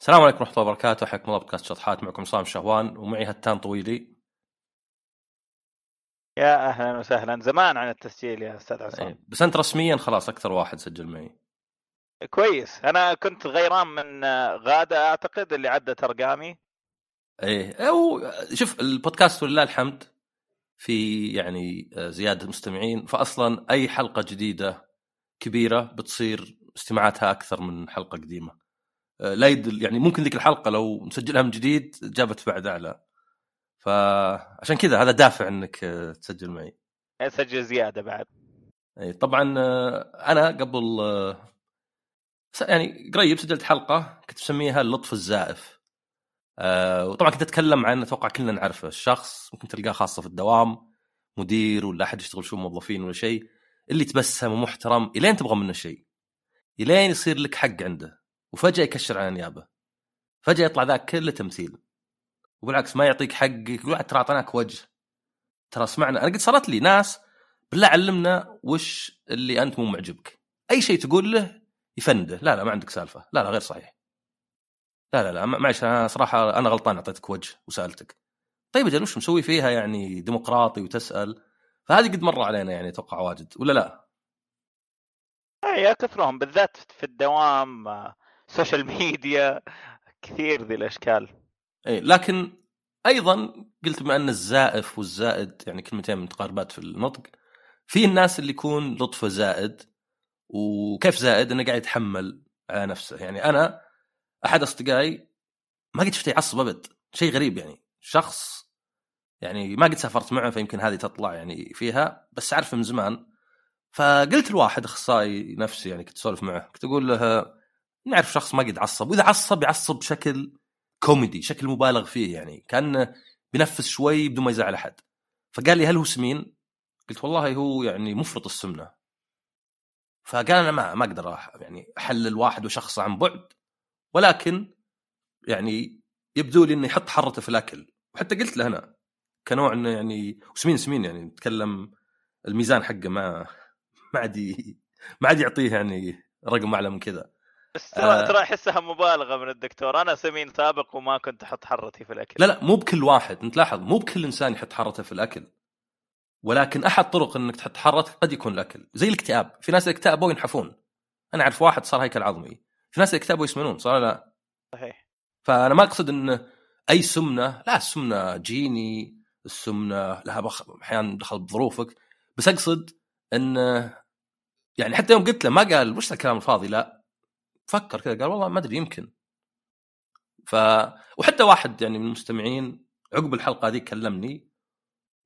السلام عليكم ورحمة الله وبركاته. حياكم الله بودكاست شطحات. معكم عصام شهوان ومعي هتان طويلي. يا أهلا وسهلا. زمان عن التسجيل يا أستاذ عصام. إيه، بس أنت رسميا خلاص أكثر واحد سجل معي. كويس. أنا كنت غيران من غادة أعتقد اللي عدت أرقامي. إيه أو شوف البودكاست ولله الحمد في يعني زيادة مستمعين فاصلا أي حلقة جديدة كبيرة بتصير استماعاتها أكثر من حلقة قديمة. لا يدل يعني ممكن ذيك الحلقة لو مسجلها من جديد جابت بعد أعلى. فعشان كذا هذا دافع إنك تسجل معي. أسجل زيادة بعد. إي طبعا أنا قبل يعني قريب سجلت حلقة كنت مسميها اللطف الزائف. وطبعا كنت أتكلم عن أتوقع كلنا نعرفه الشخص ممكن تلقاه خاصة في الدوام مدير ولا أحد يشتغل شو موظفين ولا شيء اللي تبسم ومحترم إلين تبغى منه شيء. إلين يصير لك حق عنده. وفجأة يكشر عن النيابة. فجأة يطلع ذاك كله تمثيل. وبالعكس ما يعطيك حقك يقول ترى أعطيناك وجه. ترى سمعنا. أنا قد صارت لي ناس بالله علمنا وش اللي أنت مو معجبك. أي شيء تقول له يفنده. لا لا ما عندك سالفة. لا لا غير صحيح. لا لا لا معلش أنا صراحة أنا غلطان أعطيتك وجه وسألتك. طيب أجل وش مسوي فيها يعني ديمقراطي وتسأل؟ فهذه قد مر علينا يعني أتوقع واجد. ولا لا؟ اي كثرهم بالذات في الدوام social media كثير ذي الأشكال. اي لكن أيضا قلت بما أن الزائف والزائد يعني كلمتين متقاربات في النطق في الناس اللي يكون لطفه زائد وكيف زائد؟ إنه قاعد يتحمل على نفسه. يعني أنا أحد أصدقائي ما قد شفته يعصب أبد. شيء غريب يعني. شخص يعني ما قد سافرت معه فيمكن هذه تطلع يعني فيها بس أعرفه من زمان. فقلت لواحد أخصائي نفسي يعني كنت أسولف معه كنت أقول له نعرف شخص ما قد عصب وإذا عصب يعصب بشكل كوميدي شكل مبالغ فيه يعني كانه بينفس شوي بدون ما يزعل أحد. فقال لي هل هو سمين؟ قلت والله هو يعني مفرط السمنة. فقال أنا ما ما أقدر يعني أحلل واحد وشخصه عن بعد ولكن يعني يبدو لي إنه يحط حرته في الأكل. وحتى قلت له أنا كنوع إنه يعني وسمين سمين يعني نتكلم الميزان حقه ما ما عاد ما عاد يعطيه يعني رقم أعلى من كذا. بس ترى آه. ترى أحسها مبالغة من الدكتور. أنا سمين سابق وما كنت أحط حرتي في الأكل. لا لا مو بكل واحد. أنت لاحظ مو بكل إنسان يحط حرته في الأكل. ولكن أحد طرق إنك تحط حرتك قد يكون الأكل. زي الاكتئاب. في ناس اكتئبوا ينحفون أنا أعرف واحد صار هيكل عظمي. في ناس اكتئبوا يسمنون صار لا؟ صحيح. فأنا ما أقصد إن أي سمنة لا السمنة جيني السمنة لها بخ... أحيانا دخل بظروفك. بس أقصد إن يعني حتى يوم قلت له ما قال وش الكلام الفاضي؟ لا. فكر كذا قال والله ما أدري يمكن. ف وحتى واحد يعني من المستمعين عقب الحلقة هذه كلمني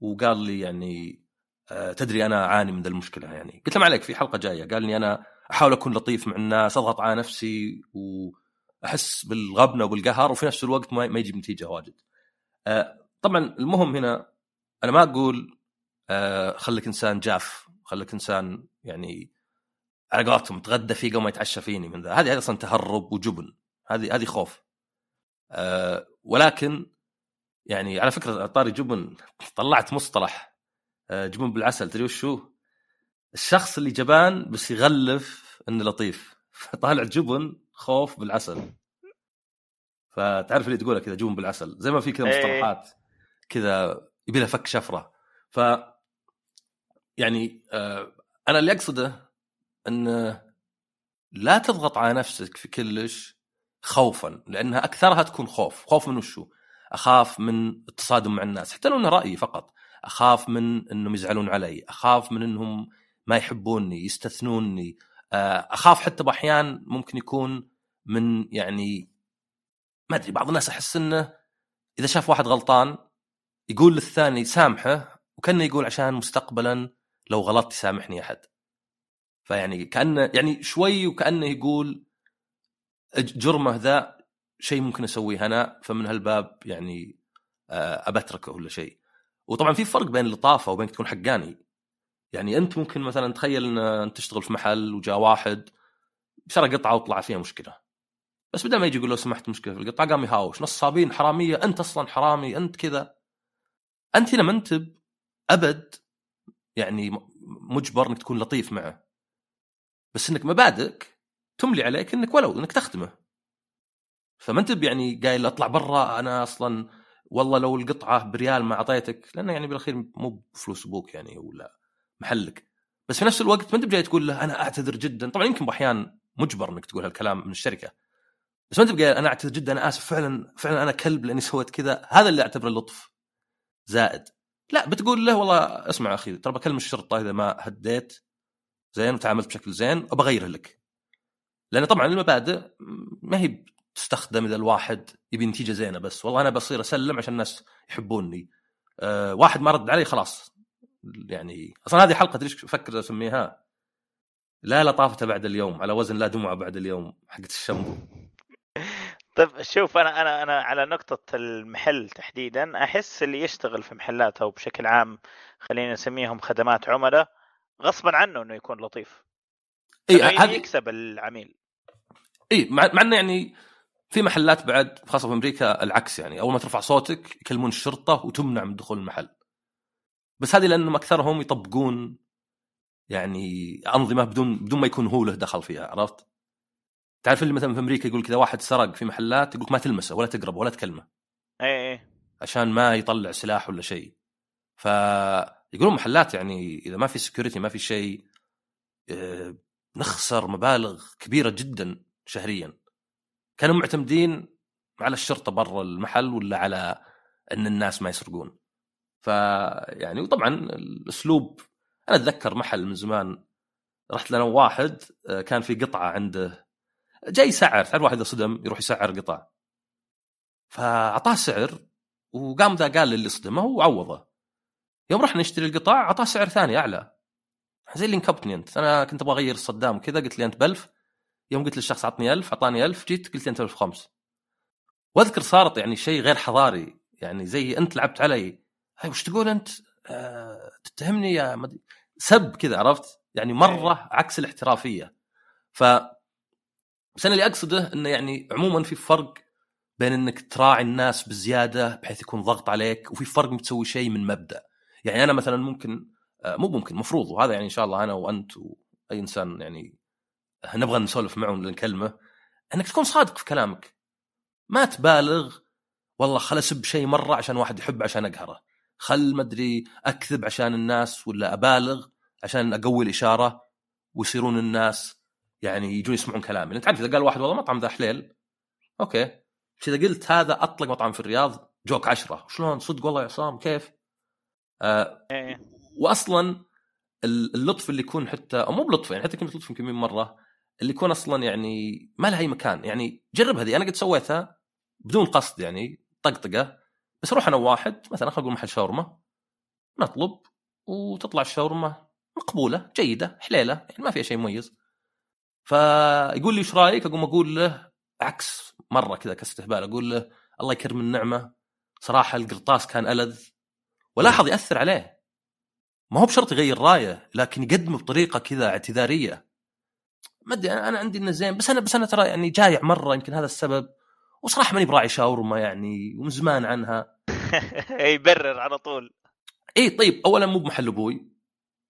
وقال لي يعني آه، تدري أنا أعاني من ذا المشكلة يعني. قلت له ما عليك في حلقة جاية. قال لي أنا أحاول أكون لطيف مع الناس أضغط على نفسي وأحس بالغبنة وبالقهر وفي نفس الوقت ما يجيب نتيجة واجد. آه، طبعا المهم هنا أنا ما أقول آه، خليك إنسان جاف خليك إنسان يعني على قولتهم تغدى فيه قبل ما يتعشى فيني من ذا. هذه أصلا تهرب وجبن. هذه هذه خوف. أه ولكن يعني على فكرة طاري جبن طلعت مصطلح. أه جبن بالعسل تدري وشو؟ الشخص اللي جبان بس يغلف إنه لطيف. فطالع جبن خوف بالعسل. فتعرف اللي تقولها كذا جبن بالعسل. زي ما في كذا إيه. مصطلحات كذا يبي لها فك شفرة. ف يعني آه أنا اللي أقصده أن لا تضغط على نفسك في كلش خوفا لأنها أكثرها تكون خوف. خوف من وشو؟ أخاف من التصادم مع الناس. حتى لو انه رأيي فقط. أخاف من أنهم يزعلون علي. أخاف من أنهم ما يحبوني يستثنوني. آه، أخاف حتى بأحيان ممكن يكون من يعني ما أدري بعض الناس أحس أنه إذا شاف واحد غلطان يقول للثاني سامحه وكأنه يقول عشان مستقبلا لو غلطت يسامحني أحد. فيعني كانه يعني شوي وكأنه يقول جرمة ذا شيء ممكن أسويه أنا فمن هالباب يعني آه، أبتركه ولا شيء. وطبعا في فرق بين اللطافه وبين تكون حقاني. يعني أنت ممكن مثلا تخيل إن أنت تشتغل في محل وجاء واحد سرق قطعة وطلع فيها مشكلة. بس بدل ما يجي يقول لو سمحت مشكلة في القطعة قام يهاوش. نصابين حرامية أنت أصلا حرامي أنت كذا. أنت هنا ما انت أبد يعني مجبر إنك تكون لطيف معه. بس إنك مبادئك تملي عليك إنك ولو إنك تخدمه. فما أنت يعني قايل أطلع برا أنا أصلا والله لو القطعه بريال ما أعطيتك لأنه يعني بالأخير مو بفلوس أبوك يعني ولا محلك. بس في نفس الوقت ما أنت بجاي تقول له أنا أعتذر جدا. طبعا يمكن باحيان مجبر إنك تقول هالكلام من الشركة. بس ما أنت بقى أنا أعتذر جدا أنا آسف فعلا فعلا أنا كلب لأني سويت كذا. هذا اللي أعتبره لطف. زائد. لا بتقول له والله اسمع أخي ترى بكلم الشرطة إذا ما هديت. زين وتعاملت بشكل زين وبغيره لك. لأن طبعا المبادئ ما هي تستخدم إذا الواحد يبي نتيجة زينة بس. والله أنا بصير أسلم عشان الناس يحبوني. أه واحد ما رد علي خلاص. يعني أصلا هذه حلقة ليش أفكر أسميها؟ لا لطافه بعد اليوم على وزن لا دموع بعد اليوم حقت الشامبو. طيب شوف أنا أنا أنا على نقطة المحل تحديدا أحس اللي يشتغل في محلات أو بشكل عام خلينا نسميهم خدمات عملاء غصبا عنه إنه يكون لطيف. إي هذه يكسب العميل. إي مع, مع إنه يعني في محلات بعد خاصة في أمريكا العكس يعني. أول ما ترفع صوتك يكلمون الشرطة وتمنع من دخول المحل. بس هذه لأنهم أكثرهم يطبقون يعني أنظمة بدون بدون ما يكون هو له دخل فيها عرفت؟ تعرف اللي مثلا في أمريكا يقول كذا واحد سرق في محلات يقول ما تلمسه ولا تقربه ولا تكلمه. إي إي. عشان ما يطلع سلاح ولا شيء. فيقولون محلات يعني إذا ما في security ما في شيء آه، نخسر مبالغ كبيرة جدا شهريا. كانوا معتمدين على الشرطة برا المحل ولا على إن الناس ما يسرقون. فيعني وطبعا الأسلوب أنا أتذكر محل من زمان رحت لنا واحد آه، كان في قطعة عنده جاي يسعر تعرف واحد اذا صدم يروح يسعر قطع. فأعطاه سعر وقام ذا قال للي صدمه وعوضه. يوم رحنا نشتري القطع اعطاه سعر ثاني أعلى. زي اللي انكبتني أنت. أنا كنت أبغى أغير الصدام كذا قلت لي أنت ب1000 يوم قلت للشخص اعطني 1000 اعطاني 1000 جيت قلت لي أنت 1005 وأذكر صارت يعني شيء غير حضاري يعني زي أنت لعبت علي. هاي وش تقول أنت؟ أه تتهمني يا مد... سب كذا عرفت؟ يعني مرة عكس الاحترافية. ف بس أنا اللي أقصده إنه يعني عموما في فرق بين إنك تراعي الناس بزيادة بحيث يكون ضغط عليك وفي فرق إنك تسوي شيء من مبدأ. يعني أنا مثلا ممكن آه، مو ممكن مفروض وهذا يعني إن شاء الله أنا وأنت وأي إنسان يعني نبغى نسولف معه نكلمه إنك تكون صادق في كلامك. ما تبالغ والله خل أسب شيء مرة عشان واحد يحب عشان أقهره. خل مدري أكذب عشان الناس ولا أبالغ عشان أقوي الإشارة ويصيرون الناس يعني يجون يسمعون كلامي. انت عارف إذا قال واحد والله مطعم ذا حليل okay. إذا قلت هذا أطلق مطعم في الرياض جوك عشرة. شلون؟ صدق والله يا عصام كيف؟ آه إيه. واصلا اللطف اللي يكون حتى أو مو بلطف يعني حتى كلمه لطف يمكن مرة اللي يكون أصلا يعني ما لها أي مكان. يعني جرب هذه. أنا قد سويتها بدون قصد يعني طقطقة. بس أروح أنا وواحد مثلا خلينا نقول محل شاورما. نطلب وتطلع الشاورما مقبولة جيدة حليلة يعني ما فيها شيء مميز. فيقول لي إيش رأيك؟ أقوم أقول له عكس مرة كذا كاستهبال. أقول له الله يكرم النعمة. صراحة القرطاس كان ألذ. ولاحظ يأثر عليه. ما هو بشرط يغير رايه لكن يقدمه بطريقة كذا اعتذارية. ما أدري أنا عندي إنه زين بس أنا بس أنا ترى يعني جايع مرة يمكن هذا السبب. وصراحة ماني براعي شاورما يعني ومن زمان عنها. يبرر على طول. إي طيب اولا مو بمحل أبوي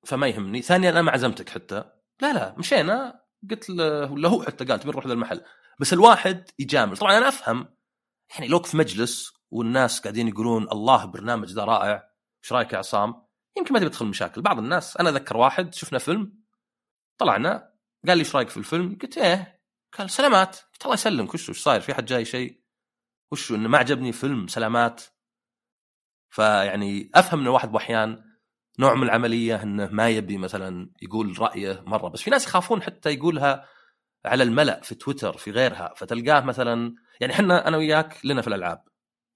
فما يهمني. ثانيا أنا ما عزمتك حتى. لا لا مشينا. قلت له ولا هو حتى قال تبي نروح للمحل. بس الواحد يجامل. طبعا أنا أفهم. يعني لو في مجلس والناس قاعدين يقولون الله برنامج ذا رائع إيش رأيك يا عصام؟ يمكن ما تبي تدخل مشاكل بعض الناس أنا أذكر واحد شفنا فيلم طلعنا قال لي إيش رأيك في الفيلم؟ قلت إيه. قال سلامات. قلت الله يسلمك. وش وش صاير؟ في حد جاي شيء؟ وش إنه ما عجبني فيلم سلامات. فيعني أفهم ان الواحد بأحيان نوع من العملية إنه ما يبي مثلا يقول رأيه مرة. بس في ناس يخافون حتى يقولها على الملأ في تويتر في غيرها. فتلقاه مثلا يعني إحنا أنا وياك لنا في الألعاب.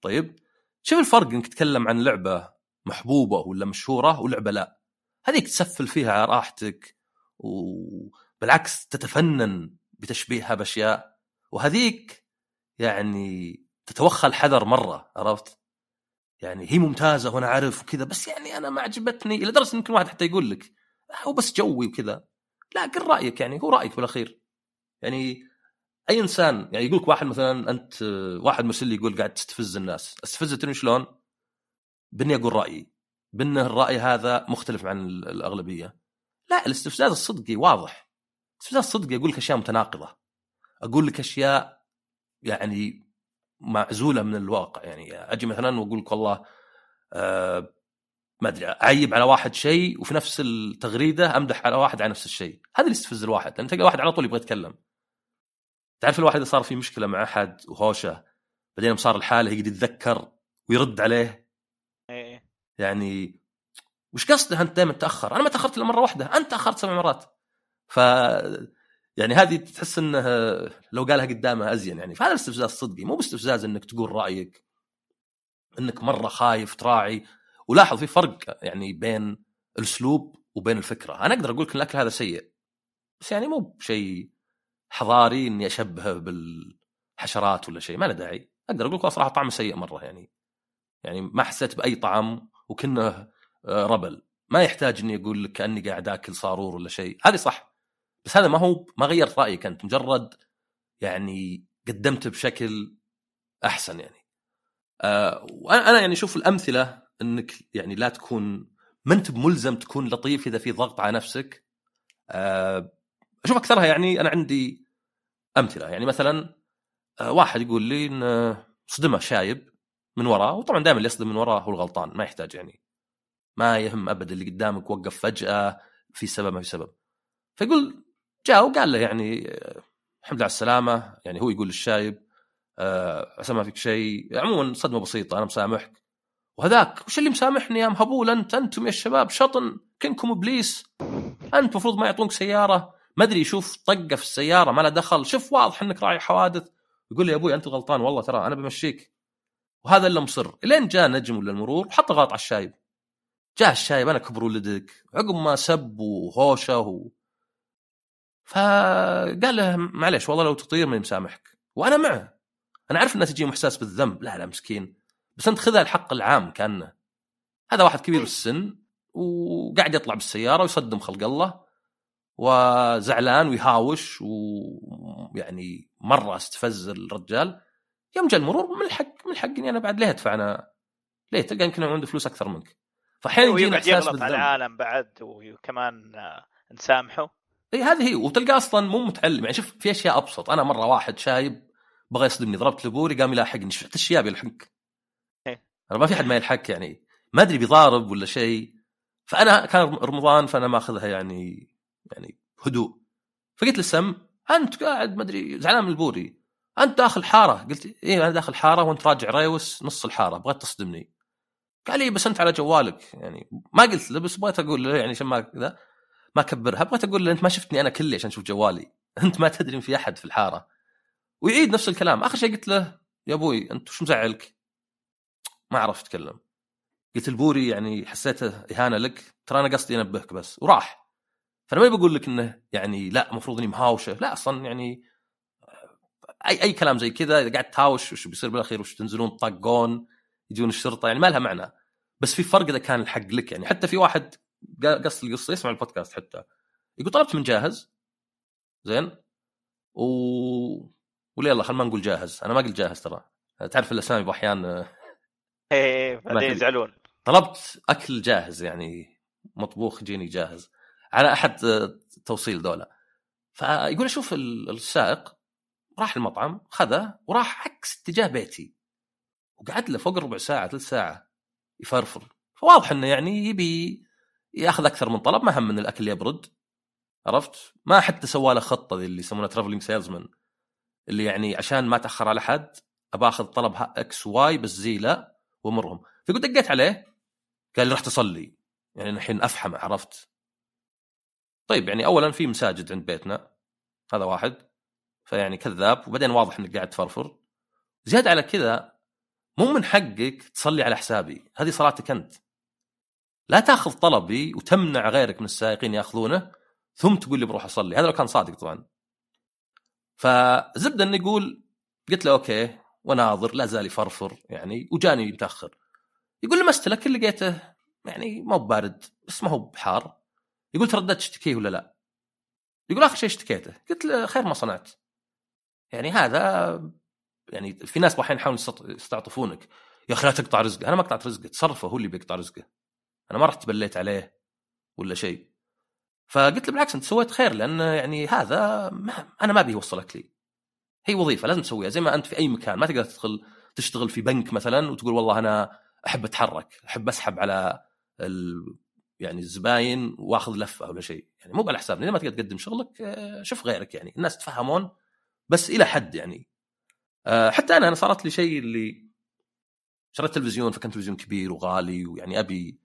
طيب؟ شوف الفرق إنك تتكلم عن لعبة محبوبة ولا مشهورة ولعبة لا. هذيك تسفل فيها على راحتك وبالعكس تتفنن بتشبيهها بأشياء. وهذيك يعني تتوخى الحذر مرة عرفت؟ يعني هي ممتازة وأنا عارف وكذا بس يعني أنا ما عجبتني إلى درجة يمكن واحد حتى يقول لك هو بس جوي وكذا. لا قل رأيك يعني هو رأيك بالأخير. يعني أي إنسان يعني يقول لك واحد مثلا أنت واحد مرسل لي يقول قاعد تستفز الناس. استفزتني شلون؟ باني أقول رأيي. بانه الرأي هذا مختلف عن الأغلبية. لا الاستفزاز الصدقي واضح. الاستفزاز الصدقي أقول لك أشياء متناقضة. أقول لك أشياء يعني معزولة من الواقع. يعني أجي مثلا وأقول لك والله آه ما أدري أعيب على واحد شيء وفي نفس التغريدة أمدح على واحد على نفس الشيء. هذا اللي يستفز الواحد. لأن تلقى واحد على طول يبغى يتكلم. تعرف الواحد إذا صار في مشكلة مع أحد وهوشة بعدين صار الحالة يقدر يتذكر ويرد عليه يعني وش قصده أنت دائما تأخر؟ أنا ما تأخرت إلا مرة واحدة، أنت تاخرت سبع مرات. ف يعني هذه تحس إنه لو قالها قدامه أزين يعني. فهذا الاستفزاز صدقي مو باستفزاز إنك تقول رأيك إنك مرة خايف تراعي. ولاحظ في فرق يعني بين الأسلوب وبين الفكرة، أنا أقدر أقول لك الأكل هذا سيء بس يعني مو بشيء حضاري إني أشبهه بالحشرات ولا شيء ما له داعي، أقدر أقول لك صراحة طعمه سيء مرة يعني. يعني ما حسيت بأي طعم وكنه آه، ربل. ما يحتاج إني أقول لك كأني قاعد آكل صارور ولا شيء. هذه صح. بس هذا ما هو ما غيرت رأيك أنت. مجرد يعني قدمته بشكل أحسن يعني. آه وأنا أنا يعني أشوف الأمثلة إنك يعني لا تكون ما انت بملزم تكون لطيف إذا في ضغط على نفسك. آه أشوف أكثرها يعني أنا عندي أمثلة. يعني مثلا آه واحد يقول لي إن صدمة شايب. من وراه وطبعا دائما اللي يصدم من وراه هو الغلطان ما يحتاج يعني. ما يهم ابدا اللي قدامك وقف فجأة في سبب ما في سبب. فيقول جاء وقال له يعني الحمد لله على السلامة يعني هو يقول للشايب آه، عسى ما فيك شيء. عموما صدمة بسيطة أنا مسامحك. وهذاك وش اللي مسامحني يا مهبول أنت أنتم يا الشباب شطن كنكم إبليس. أنت المفروض ما يعطونك سيارة. ما أدري يشوف طقة في السيارة ما له دخل. شوف واضح إنك راعي حوادث. يقول لي يا أبوي أنت غلطان والله ترى أنا بمشيك. وهذا اللي مصر. لين جاء نجم ولا المرور وحط غلط على الشايب. جاء الشايب أنا كبر ولدك عقب ما سب وهوشة و... فقال له معلش والله لو تطير ما مسامحك. وأنا معه. أنا عارف انه تجي إحساس بالذنب. لا لا مسكين. بس أنت خذها الحق العام كأنه. هذا واحد كبير بالسن وقاعد يطلع بالسيارة ويصدم خلق الله وزعلان ويهاوش ويعني مرة استفز الرجال. يوم جاء المرور من الحق من الحق إني أنا بعد ليه أدفع أنا ليه تلقى يمكن عنده فلوس أكثر منك. فاحيانا يجينا إحساس بالذنب على العالم بعد وكمان نسامحه. إي هذه هي وتلقى أصلا مو متعلم. يعني شوف في أشياء أبسط. أنا مرة واحد شايب بغى يصدمني ضربت لبوري قام يلاحقني. شفت الشياب يلحقك؟ إيه. أنا ما في أحد ما يلحق يعني. ما أدري بيضارب ولا شيء. فأنا كان رمضان فأنا ماخذها يعني يعني هدوء. فقلت للسم أنت قاعد ما أدري زعلان من البوري. أنت داخل حارة. قلت إيه أنا داخل حارة وأنت راجع ريوس نص الحارة بغيت تصدمني. قال لي بس أنت على جوالك. يعني ما قلت له بس بغيت أقول له يعني عشان ما كذا ما أكبرها بغيت أقول له أنت ما شفتني أنا كلي عشان تشوف جوالي. أنت ما تدري إن في أحد في الحارة. ويعيد نفس الكلام. آخر شيء قلت له يا أبوي أنت وش مزعلك؟ ما عرفت اتكلم قلت البوري يعني حسيته إهانة لك. ترى أنا قصدي أنبهك بس. وراح. فأنا ما بقول لك إنه يعني لا المفروض إني مهاوشة. لا أصلا يعني اي أي كلام زي كذا إذا قاعد تهاوش وش بيصير بالأخير وش تنزلون طقون يجون الشرطة يعني ما لها معنى. بس في فرق إذا كان الحق لك يعني حتى في واحد قص القصة يسمع البودكاست حتى. يقول طلبت من جاهز. زين. و ولا يلا خلينا ما نقول جاهز. أنا ما قلت جاهز ترى. تعرف الأسامي أحيانا إيه, إيه، بعدين يزعلون. طلبت أكل جاهز يعني مطبوخ جيني جاهز. على أحد توصيل دولة فيقول أشوف السائق راح المطعم خذه وراح عكس اتجاه بيتي. وقعد له فوق ربع ساعة ثلث ساعة يفرفر. فواضح إنه يعني يبي يأخذ أكثر من طلب ما هم من الأكل يبرد. عرفت؟ ما حتى سوى له خطة اللي يسمونها travelling salesman اللي يعني عشان ما تأخر على حد أبى أخذ طلب X Y بس زي لا وامرهم فقلت دقيت عليه قال لي رحت اصلي يعني الحين افحم عرفت؟ طيب يعني اولا في مساجد عند بيتنا هذا واحد. فيعني كذاب وبعدين واضح إنك قاعد تفرفر. زيادة على كذا مو من حقك تصلي على حسابي. هذه صلاتك أنت. لا تأخذ طلبي وتمنع غيرك من السائقين يأخذونه ثم تقول لي بروح أصلي. هذا لو كان صادق طبعا. فزبدة إنه يقول قلت له أوكي وناظر لا زال يفرفر يعني وجاني متأخر. يقول لمست لك اللي لقيته يعني ما هو بارد بس ما هو بحار. يقول ترددت تشتكيه ولا لا؟ يقول آخر شيء اشتكيته. قلت له خير ما صنعت. يعني هذا يعني في ناس أحيانا يحاولون يستعطفونك. يا أخي لا تقطع رزقه أنا ما قطعت رزقه تصرفه هو اللي بيقطع رزقه. أنا ما رحت بليت عليه. ولا شيء. فقلت له بالعكس أنت سويت خير لأن يعني هذا ما أنا ما أبي يوصلك لي. هي وظيفة لازم تسويها. زي ما أنت في أي مكان ما تقدر تدخل تشتغل في بنك مثلا وتقول والله أنا أحب أتحرك أحب أسحب على ال... يعني الزباين وأخذ لفة ولا شيء. يعني مو على حسابنا إذا ما تقدر تقدم شغلك آه، شوف غيرك يعني. الناس تفهمون بس إلى حد يعني. آه، حتى أنا أنا صارت لي شيء اللي شريت تلفزيون فكان تلفزيون كبير وغالي ويعني أبي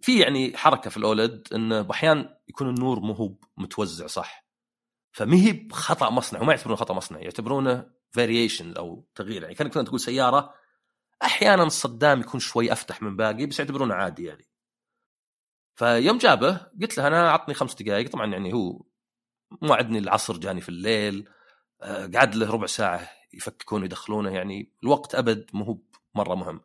في يعني حركة في الأولد انه أحيانا يكون النور مو هو متوزع صح. فما هي بخطأ مصنع وما يعتبرونه خطأ مصنع يعتبرونه فاريشن أو تغيير. يعني كانك تقول سيارة أحيانا الصدام يكون شوي أفتح من باقي بس يعتبرونه عادي يعني. فيوم جابه قلت له أنا عطني خمس دقائق طبعا يعني هو موعدني العصر جاني في الليل آه، قعد له ربع ساعة يفككونه يدخلونه يعني الوقت أبد مو هو مرة مهم.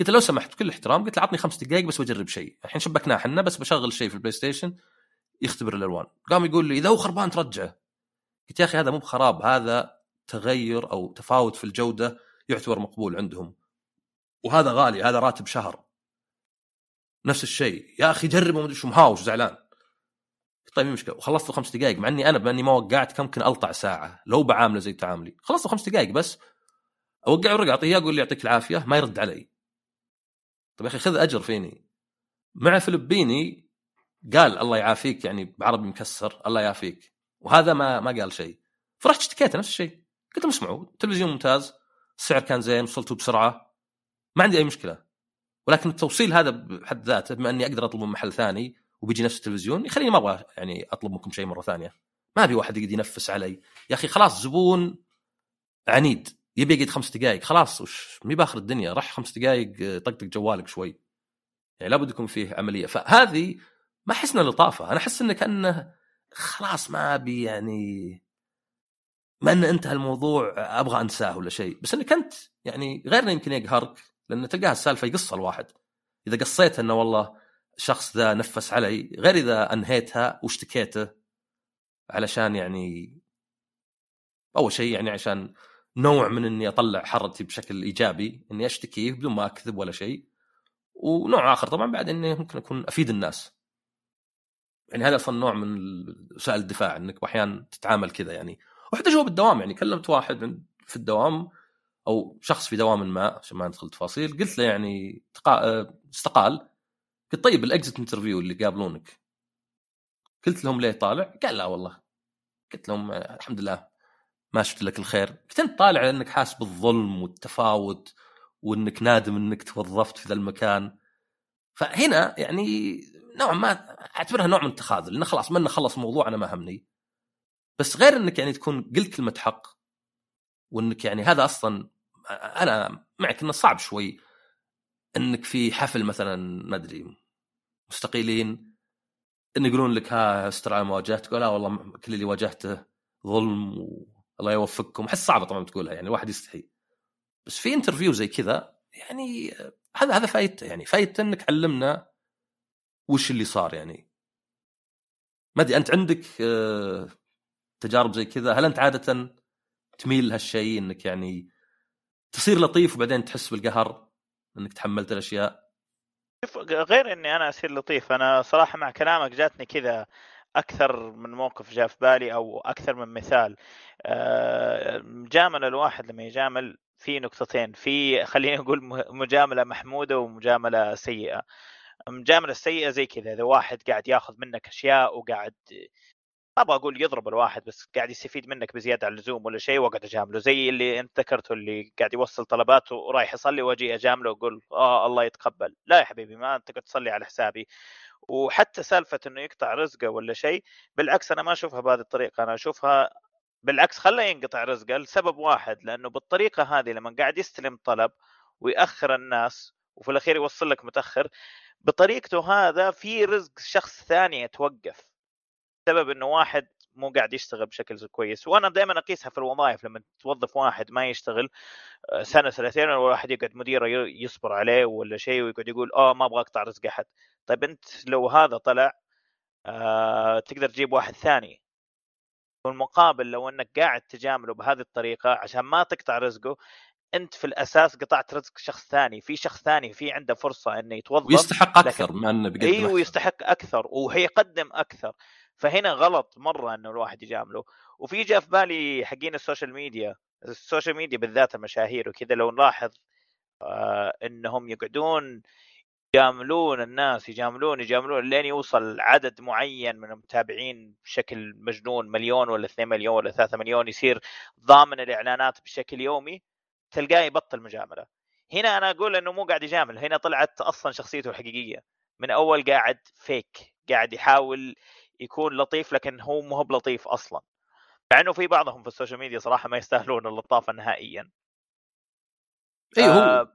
قلت لو سمحت بكل احترام قلت له عطني خمس دقائق بس بجرب شيء. الحين شبكناه إحنا بس بشغل شيء في ال PlayStation يختبر الألوان. قام يقول لي إذا هو خربان ترجعه. قلت يا أخي هذا مو بخراب هذا تغير أو تفاوت في الجودة يعتبر مقبول عندهم. وهذا غالي هذا راتب شهر. نفس الشيء. يا أخي جربه ما شو مهاوش زعلان. طيب مشكلة؟ وخلصت خمس دقائق مع إني أنا باني ما وقعت كم ممكن ألطع ساعة لو بعامله زي تعاملي. خلصت خمس دقائق بس اوقع ورقه أعطيه اياه أقول يعطيك العافية ما يرد علي. طيب يا أخي خذ أجر فيني. مع فلبيني قال الله يعافيك يعني بعربي مكسر الله يعافيك. وهذا ما ما قال شيء. فرحت اشتكيت نفس الشيء. قلت لهم اسمعوا التلفزيون ممتاز السعر كان زين وصلته بسرعة. ما عندي أي مشكلة. ولكن التوصيل هذا بحد ذاته بما إني أقدر أطلب من محل ثاني وبيجي نفس التلفزيون يخليني ما أبغى يعني اطلب منكم شيء مرة ثانية. ما أبي واحد يقعد ينفس علي. يا أخي خلاص زبون عنيد. يبي يقعد خمس دقائق خلاص وش؟ مي بآخر الدنيا. راح خمس دقائق طقطق جوالك شوي. يعني لابد يكون فيه عملية. فهذه ما أحس لطافة. أنا أحس أنه كانه خلاص ما أبي يعني ما إن انتهى الموضوع أبغى أنساه ولا شيء. بس إنك أنت يعني غير إنه يمكن يقهرك لأن تلقاها السالفة يقصها الواحد. إذا قصيت إنه والله الشخص ذا نفس علي غير إذا أنهيتها واشتكيته علشان يعني أول شيء يعني عشان نوع من إني أطلع حرتي بشكل إيجابي إني أشتكيه بدون ما أكذب ولا شيء. ونوع آخر طبعا بعد إني ممكن أكون أفيد الناس. يعني هذا أصلا نوع من وسائل الدفاع إنك أحيانا تتعامل كذا يعني. وحتى جوا بالدوام يعني كلمت واحد في الدوام أو شخص في دوام ما عشان ما ندخل تفاصيل قلت له يعني استقال. قلت طيب ال exit interview اللي يقابلونك قلت لهم ليه طالع؟ قال لا والله. قلت لهم الحمد لله ما شفت لك الخير. قلت أنت طالع لأنك حاس بالظلم والتفاوت وأنك نادم أنك توظفت في ذا المكان. فهنا يعني نوعا ما أعتبرها نوع من التخاذل لأنه خلاص من خلص الموضوع أنا ما همني. بس غير إنك يعني تكون قلت كلمة حق وإنك يعني هذا أصلا أنا معك إنه صعب شوي. إنك في حفل مثلا ما أدري مستقيلين إن يقولون لك ها استرعى ما واجهت تقول لا والله كل اللي واجهته ظلم والله يوفقكم. احس صعبة طبعا تقولها يعني الواحد يستحي. بس في انترفيو زي كذا يعني هذا هذا فايدته يعني فايدته إنك علمنا وش اللي صار يعني. ما أدري أنت عندك آه، تجارب زي كذا؟ هل أنت عادة تميل لهالشيء إنك يعني تصير لطيف وبعدين تحس بالقهر؟ إنك تحملت الأشياء؟ شوف غير إني أنا اصير لطيف أنا صراحة مع كلامك جاتني كذا أكثر من موقف جاء في بالي أو أكثر من مثال. آه، مجاملة الواحد لما يجامل في نقطتين في خلينا نقول مجاملة محمودة ومجاملة سيئة. المجامله السيئه زي كذا إذا واحد قاعد ياخذ منك أشياء وقاعد ما أبغى أقول يضرب الواحد بس قاعد يستفيد منك بزيادة عن اللزوم ولا شيء وأقعد أجامله زي اللي أنت ذكرته اللي قاعد يوصل طلباته ورايح يصلي وأجي أجامله وأقول آه الله يتقبل. لا يا حبيبي ما أنت قاعد تصلي على حسابي. وحتى سالفة إنه يقطع رزقه ولا شيء بالعكس أنا ما أشوفها بهذه الطريقة أنا أشوفها بالعكس خله ينقطع رزقه لسبب واحد لأنه بالطريقة هذه لما قاعد يستلم طلب ويأخر الناس وفي الأخير يوصل لك متأخر بطريقته هذا في رزق شخص ثاني يتوقف. بسبب إنه واحد مو قاعد يشتغل بشكل كويس. وأنا دائما أقيسها في الوظائف لما توظف واحد ما يشتغل آه، سنة سنتين الواحد يقعد مديره يصبر عليه ولا شيء ويقعد يقول آه ما أبغى اقطع رزق احد طيب أنت لو هذا طلع آه تقدر تجيب واحد ثاني. والمقابل لو إنك قاعد تجامله بهذه الطريقة عشان ما تقطع رزقه أنت في الأساس قطعت رزق شخص ثاني. في شخص ثاني في عنده فرصة إنه يتوظف ويستحق أكثر ما إنه بيقدم إيوه يستحق أكثر وهيقدم أكثر. فهنا غلط مرة إنه الواحد يجامله وفي جاء في بالي حقين ال social media ال social media بالذات المشاهير وكذا لو نلاحظ آه إنهم يقعدون يجاملون الناس يجاملون يجاملون لين يوصل عدد معين من المتابعين بشكل مجنون مليون ولا 2 مليون ولا 3 مليون يصير ضامن الإعلانات بشكل يومي تلقاه يبطل مجاملة. هنا أنا أقول إنه مو قاعد يجامل هنا طلعت أصلا شخصيته الحقيقية. من أول قاعد فيك قاعد يحاول يكون لطيف لكن هو مو بلطيف أصلا. مع إنه في بعضهم في ال social media صراحة ما يستاهلون اللطافة نهائيا. إي هو. آه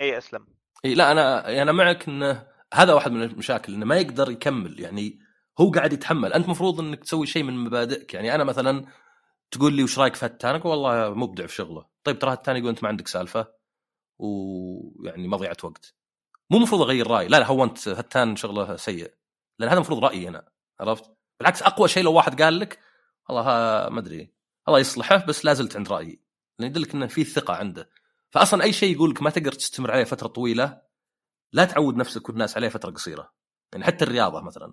إي أسلم. إي لا أنا أنا معك انه هذا واحد من المشاكل إنه ما يقدر يكمل يعني هو قاعد يتحمل. أنت مفروض إنك تسوي شيء من مبادئك. يعني أنا مثلا تقول لي وش رأيك في هالتان أقول والله مبدع في شغله. طيب ترى هالتان يقول أنت ما عندك سالفة ويعني مضيعه وقت. مو المفروض أغير رأيي. لا لا هو أنت هالتان شغله سيء. لأن هذا المفروض رأيي أنا. عرفت؟ بالعكس أقوى شيء لو واحد قال لك والله ما أدري الله يصلحه بس لا زلت عند رأيي. لأن يدلك إنه في ثقة عنده. فاصلا أي شيء يقول لك ما تقدر تستمر عليه فترة طويلة لا تعود نفسك والناس عليه فترة قصيرة. يعني حتى الرياضة مثلا.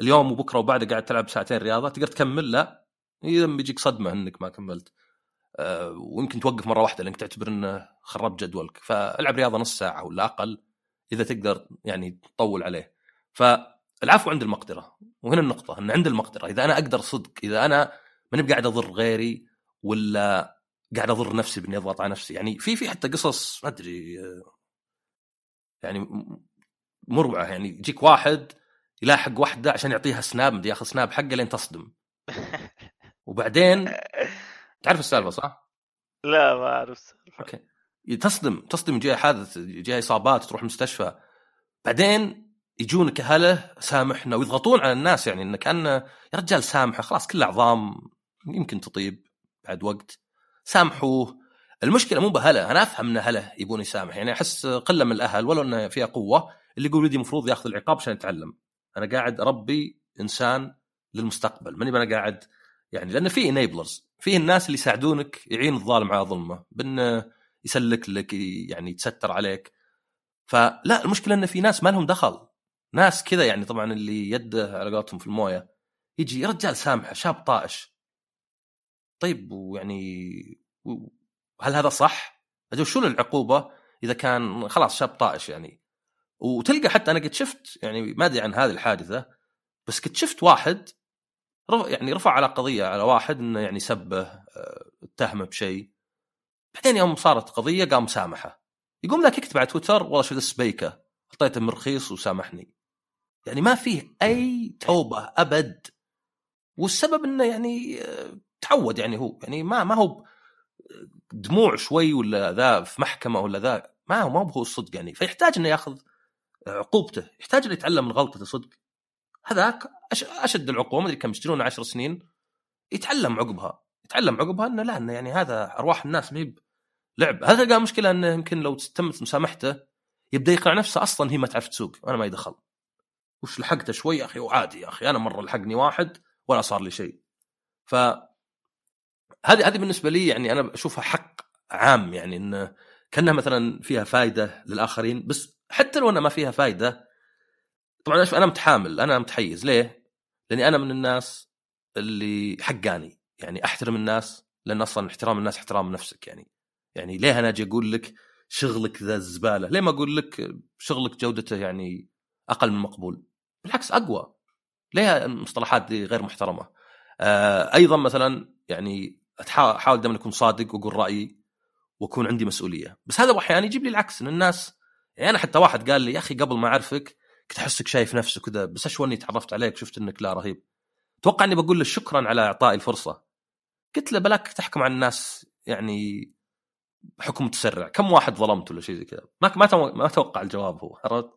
اليوم وبكرة وبعده قاعد تلعب ساعتين رياضة تقدر تكمل؟ لا. إذا بيجيك صدمة إنك ما كملت. أه ويمكن توقف مرة واحدة لأنك تعتبر إنه خرب جدولك. فألعب رياضة نص ساعة ولا أقل إذا تقدر يعني تطول عليه. فالعفو عند المقدرة. وهنا النقطة إن عند المقدرة. إذا أنا أقدر صدق إذا أنا ماني قاعد أضر غيري ولا قاعد أضر نفسي بإني اضغط على نفسي. يعني في في حتى قصص ما أدري يعني مربعة. يعني يجيك واحد يلاحق واحدة عشان يعطيها سناب مدري ياخذ سناب حقه لين تصدم. وبعدين تعرف السالفة صح؟ لا ما أعرف السالفة. أوكي. تصدم تصدم يجيها حادث يجيها إصابات تروح مستشفى. بعدين يجونك اهله سامحنا ويضغطون على الناس يعني إنه كأن يا رجال سامحة خلاص كل عظام يمكن تطيب بعد وقت. سامحوه. المشكلة مو باهله أنا أفهم إن اهله يبون يسامح يعني أحس قلة من الأهل ولو إنه فيها قوة اللي يقول ولدي المفروض ياخذ العقاب عشان يتعلم. أنا قاعد أربي إنسان للمستقبل ماني أنا قاعد يعني لأن في انيبلرز في الناس اللي يساعدونك يعين الظالم على ظلمه بانه يسلك لك يعني يتستر عليك. فلا المشكلة إن في ناس ما لهم دخل. ناس كذا يعني طبعا اللي يده على قولتهم في الموية يجي يا رجال سامحه شاب طائش. طيب ويعني هل هذا صح؟ أجل شو العقوبة إذا كان خلاص شاب طائش يعني؟ وتلقى حتى أنا قد شفت يعني ما أدري عن هذه الحادثة بس قد شفت واحد رفع يعني رفع على قضية على واحد إنه يعني سبه آه، اتهمه بشيء. بعدين يوم صارت قضية قام سامحه. يقوم ذاك يكتب على تويتر والله شو السبيكه أعطيته من رخيص وسامحني. يعني ما فيه أي توبة أبد. والسبب إنه يعني آه، تعود يعني هو يعني ما ما هو دموع شوي ولا ذا في محكمة ولا ذا ما هو ما هو الصدق يعني. فيحتاج إنه ياخذ عقوبته يحتاج إنه يتعلم من غلطته صدق. هذاك أشد العقوبة ما أدري كم يسجنونه 10 سنين يتعلم عقبها يتعلم عقبها إنه لا إنه يعني هذا أرواح الناس ما لعب. هذا تلقى مشكلة إنه يمكن لو تمت مسامحته يبدأ يقنع نفسه أصلا هي ما تعرف تسوق أنا ما يدخل وش لحقته شوي يا أخي وعادي يا أخي أنا مرة لحقني واحد ولا صار لي شيء ف هذه هذه بالنسبة لي يعني أنا اشوفها حق عام يعني انه كأنها مثلا فيها فائده للآخرين بس حتى لو أنها ما فيها فائده طبعا أنا متحامل أنا متحيز ليه؟ لأني أنا من الناس اللي حقاني يعني أحترم الناس لأن أصلا احترام الناس احترام نفسك يعني يعني ليه أنا أجي أقول لك شغلك ذا الزبالة؟ ليه ما أقول لك شغلك جودته يعني أقل من مقبول؟ بالعكس أقوى. ليه المصطلحات دي غير محترمة؟ آه أيضا مثلا يعني أحاول دائما أكون صادق وأقول رأيي وأكون عندي مسؤولية. بس هذا أحيانا يجيب لي العكس إن الناس يعني أنا حتى واحد قال لي يا أخي قبل ما أعرفك كنت أحسك شايف نفسك كذا بس اشوى إني تعرفت عليك شفت إنك لا رهيب. أتوقع إني بقول له شكرا على إعطائي الفرصة. قلت له بلاك تحكم على الناس يعني حكم متسرع كم واحد ظلمت ولا شيء زي كذا. ما ما ما أتوقع الجواب هو عرفت؟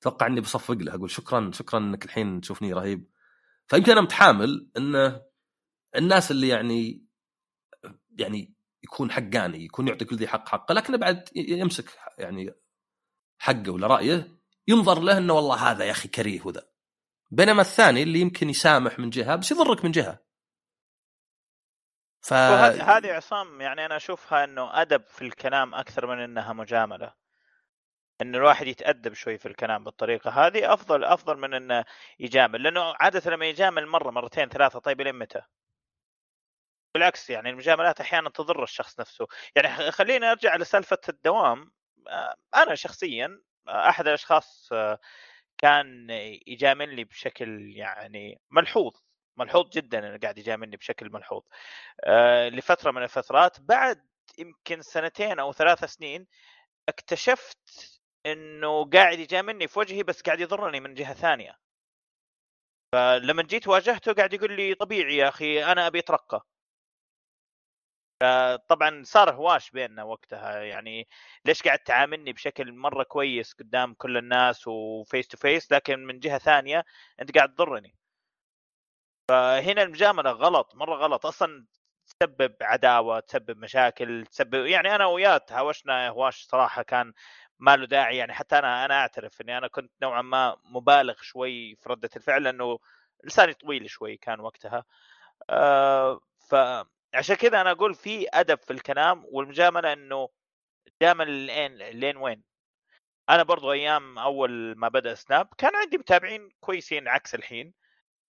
أتوقع إني بصفق له أقول شكرا شكرا إنك الحين تشوفني رهيب. فيمكن أنا متحامل انه الناس اللي يعني يعني يكون حقاني يكون يعطي كل ذي حق حقه لكنه بعد يمسك يعني حقه ولا رأيه ينظر له إنه والله هذا يا أخي كريه وذا. بينما الثاني اللي يمكن يسامح من جهة بس يضرك من جهة. ف هذه عصام يعني أنا أشوفها إنه أدب في الكلام أكثر من إنها مجاملة. إن الواحد يتأدب شوي في الكلام بالطريقة هذه أفضل أفضل من إنه يجامل لأنه عادة لما يجامل مرة مرتين ثلاثة طيب الين متى؟ بالعكس يعني المجاملات أحيانا تضر الشخص نفسه. يعني خلينا أرجع لسالفة الدوام. آه، أنا شخصيا آه، أحد الأشخاص آه، كان يجاملني بشكل يعني ملحوظ ملحوظ جدا إنه قاعد يجاملني بشكل ملحوظ. لفترة من الفترات بعد يمكن سنتين أو ثلاث سنين اكتشفت إنه قاعد يجاملني في وجهي بس قاعد يضرني من جهة ثانية. فلما جيت واجهته قاعد يقول لي طبيعي يا أخي أنا أبي أترقى. طبعا صار هواش بيننا وقتها يعني ليش قاعد تعاملني بشكل مرة كويس قدام كل الناس و face to face لكن من جهة ثانية أنت قاعد تضرني. فهنا المجاملة غلط مرة غلط. أصلا تسبب عداوة تسبب مشاكل تسبب يعني أنا وياه تهاوشنا هواش صراحة كان ما له داعي يعني. حتى أنا أنا أعترف إني أنا كنت نوعا ما مبالغ شوي في ردة الفعل لأنه لساني طويل شوي كان وقتها. آه فعشان كذا أنا أقول في أدب في الكلام والمجاملة إنه جامل لين لين وين؟ أنا برضو أيام أول ما بدأ سناب كان عندي متابعين كويسين عكس الحين.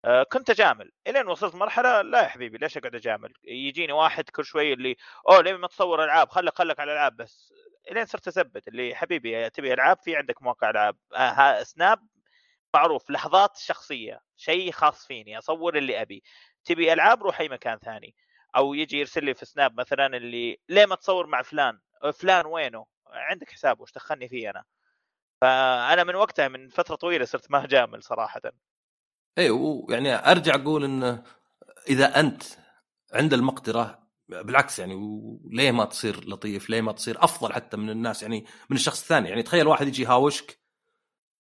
آه، كنت أجامل. الين وصلت مرحلة لا يا حبيبي ليش أقعد أجامل؟ يجيني واحد كل شوي اللي أوه ليه ما تصور ألعاب؟ خلك خلك على الألعاب بس. إلين صرت أثبت اللي حبيبي تبي ألعاب في عندك مواقع ألعاب. آه سناب معروف لحظات شخصية شيء خاص فيني أصور اللي أبي. تبي ألعاب روح أي مكان ثاني. أو يجي يرسل لي في سناب مثلا اللي ليه ما تصور مع فلان؟ آه، فلان وينه؟ عندك حسابه وش دخلني فيه أنا؟ فأنا من وقتها من فترة طويلة صرت ما اجامل صراحة. اي ويعني أرجع أقول إنه إذا أنت عند المقدرة بالعكس يعني وليه ما تصير لطيف؟ ليه ما تصير أفضل حتى من الناس؟ يعني من الشخص الثاني. يعني تخيل واحد يجي يهاوشك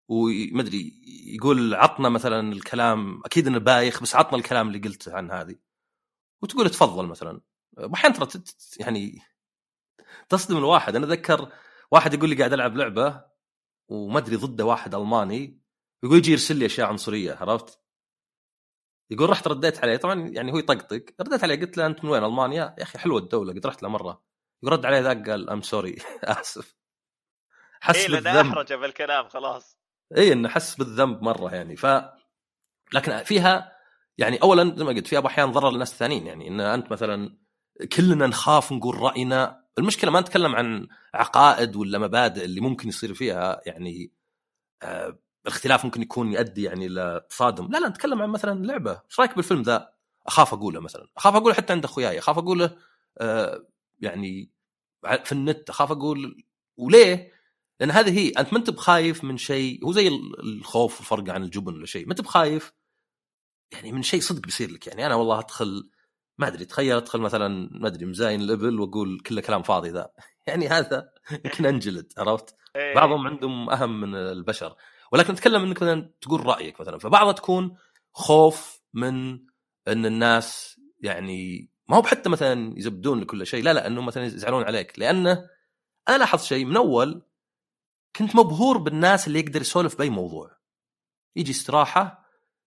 ومدري يقول عطنا مثلا الكلام أكيد إنه بايخ بس عطنا الكلام اللي قلته عن هذه. وتقول تفضل مثلا. واحيانا ترى يعني تصدم الواحد. أنا أتذكر واحد يقول لي قاعد ألعب لعبة وما أدري ضده واحد ألماني يقول يجي يرسل لي أشياء عنصرية عرفت؟ يقول رحت رديت عليه. طبعا يعني هو يطقطق. رديت عليه قلت له أنت من وين؟ ألمانيا؟ يا أخي حلوة الدولة قد رحت له مرة. يقول رد عليه ذاك قال I'm sorry آسف. حس إيه بالذنب. احرجه بالكلام خلاص. اي إنه حس بالذنب مرة يعني. ف لكن فيها يعني اولا زي ما قلت فيها أحيانا ضرر للناس الثانيين يعني. إن أنت مثلا كلنا نخاف نقول رأينا. المشكلة ما نتكلم عن عقائد ولا مبادئ اللي ممكن يصير فيها يعني آه الاختلاف ممكن يكون يؤدي يعني لتصادم لا لا نتكلم عن مثلا لعبة. إيش رأيك بالفيلم ذا؟ أخاف أقوله مثلا. أخاف أقوله حتى عند أخوياي. أخاف أقوله آه يعني في النت. أخاف أقول وليه؟ لأن هذه هي أنت ما أنت بخايف من شيء. هو زي الخوف والفرق عن الجبن ولا شيء. ما أنت بخايف يعني من شيء صدق بيصير لك. يعني أنا والله أدخل ما أدري تخيل أدخل مثلا ما أدري مزاين الإبل وأقول كله كلام فاضي ذا. يعني هذا يمكن أنجلد عرفت؟ إيه. بعضهم عندهم أهم من البشر. ولكن نتكلم إنك مثلا تقول رأيك مثلا. فبعضها تكون خوف من إن الناس يعني ما هو حتى مثلا يزبدون لكل شيء. لا لا إنهم مثلا يزعلون عليك. لأنه أنا لاحظت شيء من أول كنت مبهور بالناس اللي يقدر يسولف بأي موضوع. يجي استراحة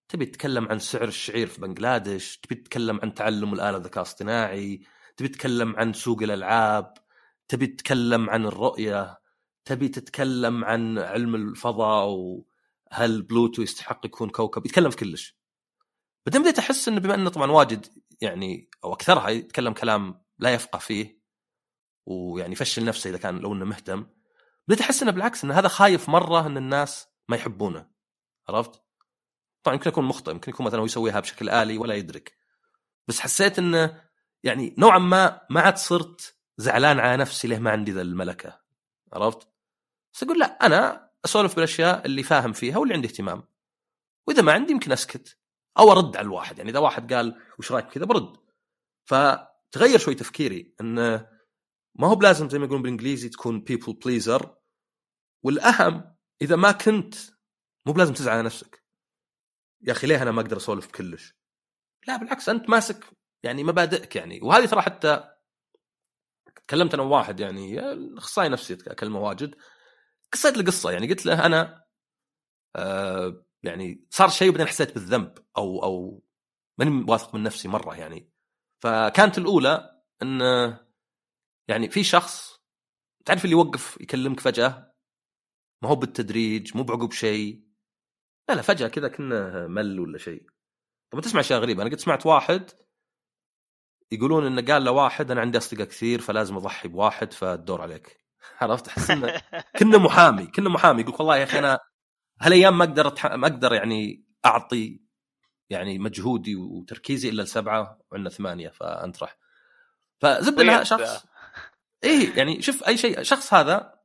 تبي تتكلم عن سعر الشعير في بنغلاديش تبي تتكلم عن تعلم الآلة الذكاء الاصطناعي تبي تتكلم عن سوق الألعاب تبي تتكلم عن الرؤية. تبي تتكلم عن علم الفضاء وهل بلوتو يستحق يكون كوكب يتكلم في كلش بعدين بديت أحس إنه بما إنه طبعا واجد يعني أو أكثرها يتكلم كلام لا يفقه فيه ويعني يفشل نفسه إذا كان لو إنه مهتم بديت أحس إنه بالعكس ان هذا خايف مرة إن الناس ما يحبونه عرفت؟ طبعا يمكن يكون مخطئ يمكن يكون مثلا هو يسويها بشكل آلي ولا يدرك بس حسيت إنه يعني نوعا ما ما عاد صرت زعلان على نفسي ليه ما عندي ذا الملكة عرفت؟ بس أقول لا أنا أسولف بالأشياء اللي فاهم فيها واللي عندي اهتمام. وإذا ما عندي يمكن أسكت أو أرد على الواحد. يعني إذا واحد قال وش رأيك كذا برد. فتغير شوي تفكيري انه ما هو بلازم زي ما يقولون بالإنجليزي تكون people pleaser والأهم إذا ما كنت مو بلازم تزعل على نفسك. يا أخي ليه أنا ما أقدر أسولف بكلش لا بالعكس أنت ماسك يعني مبادئك يعني. وهذه ترى حتى تكلمت أنا وواحد يعني أخصائي نفسي أكلمه واجد. قصيت له قصة يعني قلت له أنا آه يعني صار شيء وبعدين حسيت بالذنب أو أو ماني واثق من نفسي مرة يعني. فكانت الأولى إن يعني في شخص تعرف اللي يوقف يكلمك فجأة؟ ما هو بالتدريج مو بعقب شيء. لا لا فجأة كذا كنا مل ولا شيء. طب تسمع اشياء غريبه أنا قد سمعت واحد يقولون إنه قال لواحد أنا عندي أصدقاء كثير فلازم أضحي بواحد فالدور عليك. عرفت؟ أحس إنه كنا محامي كنا محامي. يقول والله يا أخي أنا هالأيام ما أقدر أتح... ما أقدر يعني أعطي يعني مجهودي وتركيزي إلا لسبعة وعندنا ثمانية فأنت راح. فزبده إنها شخص إيه يعني شوف أي شيء شخص هذا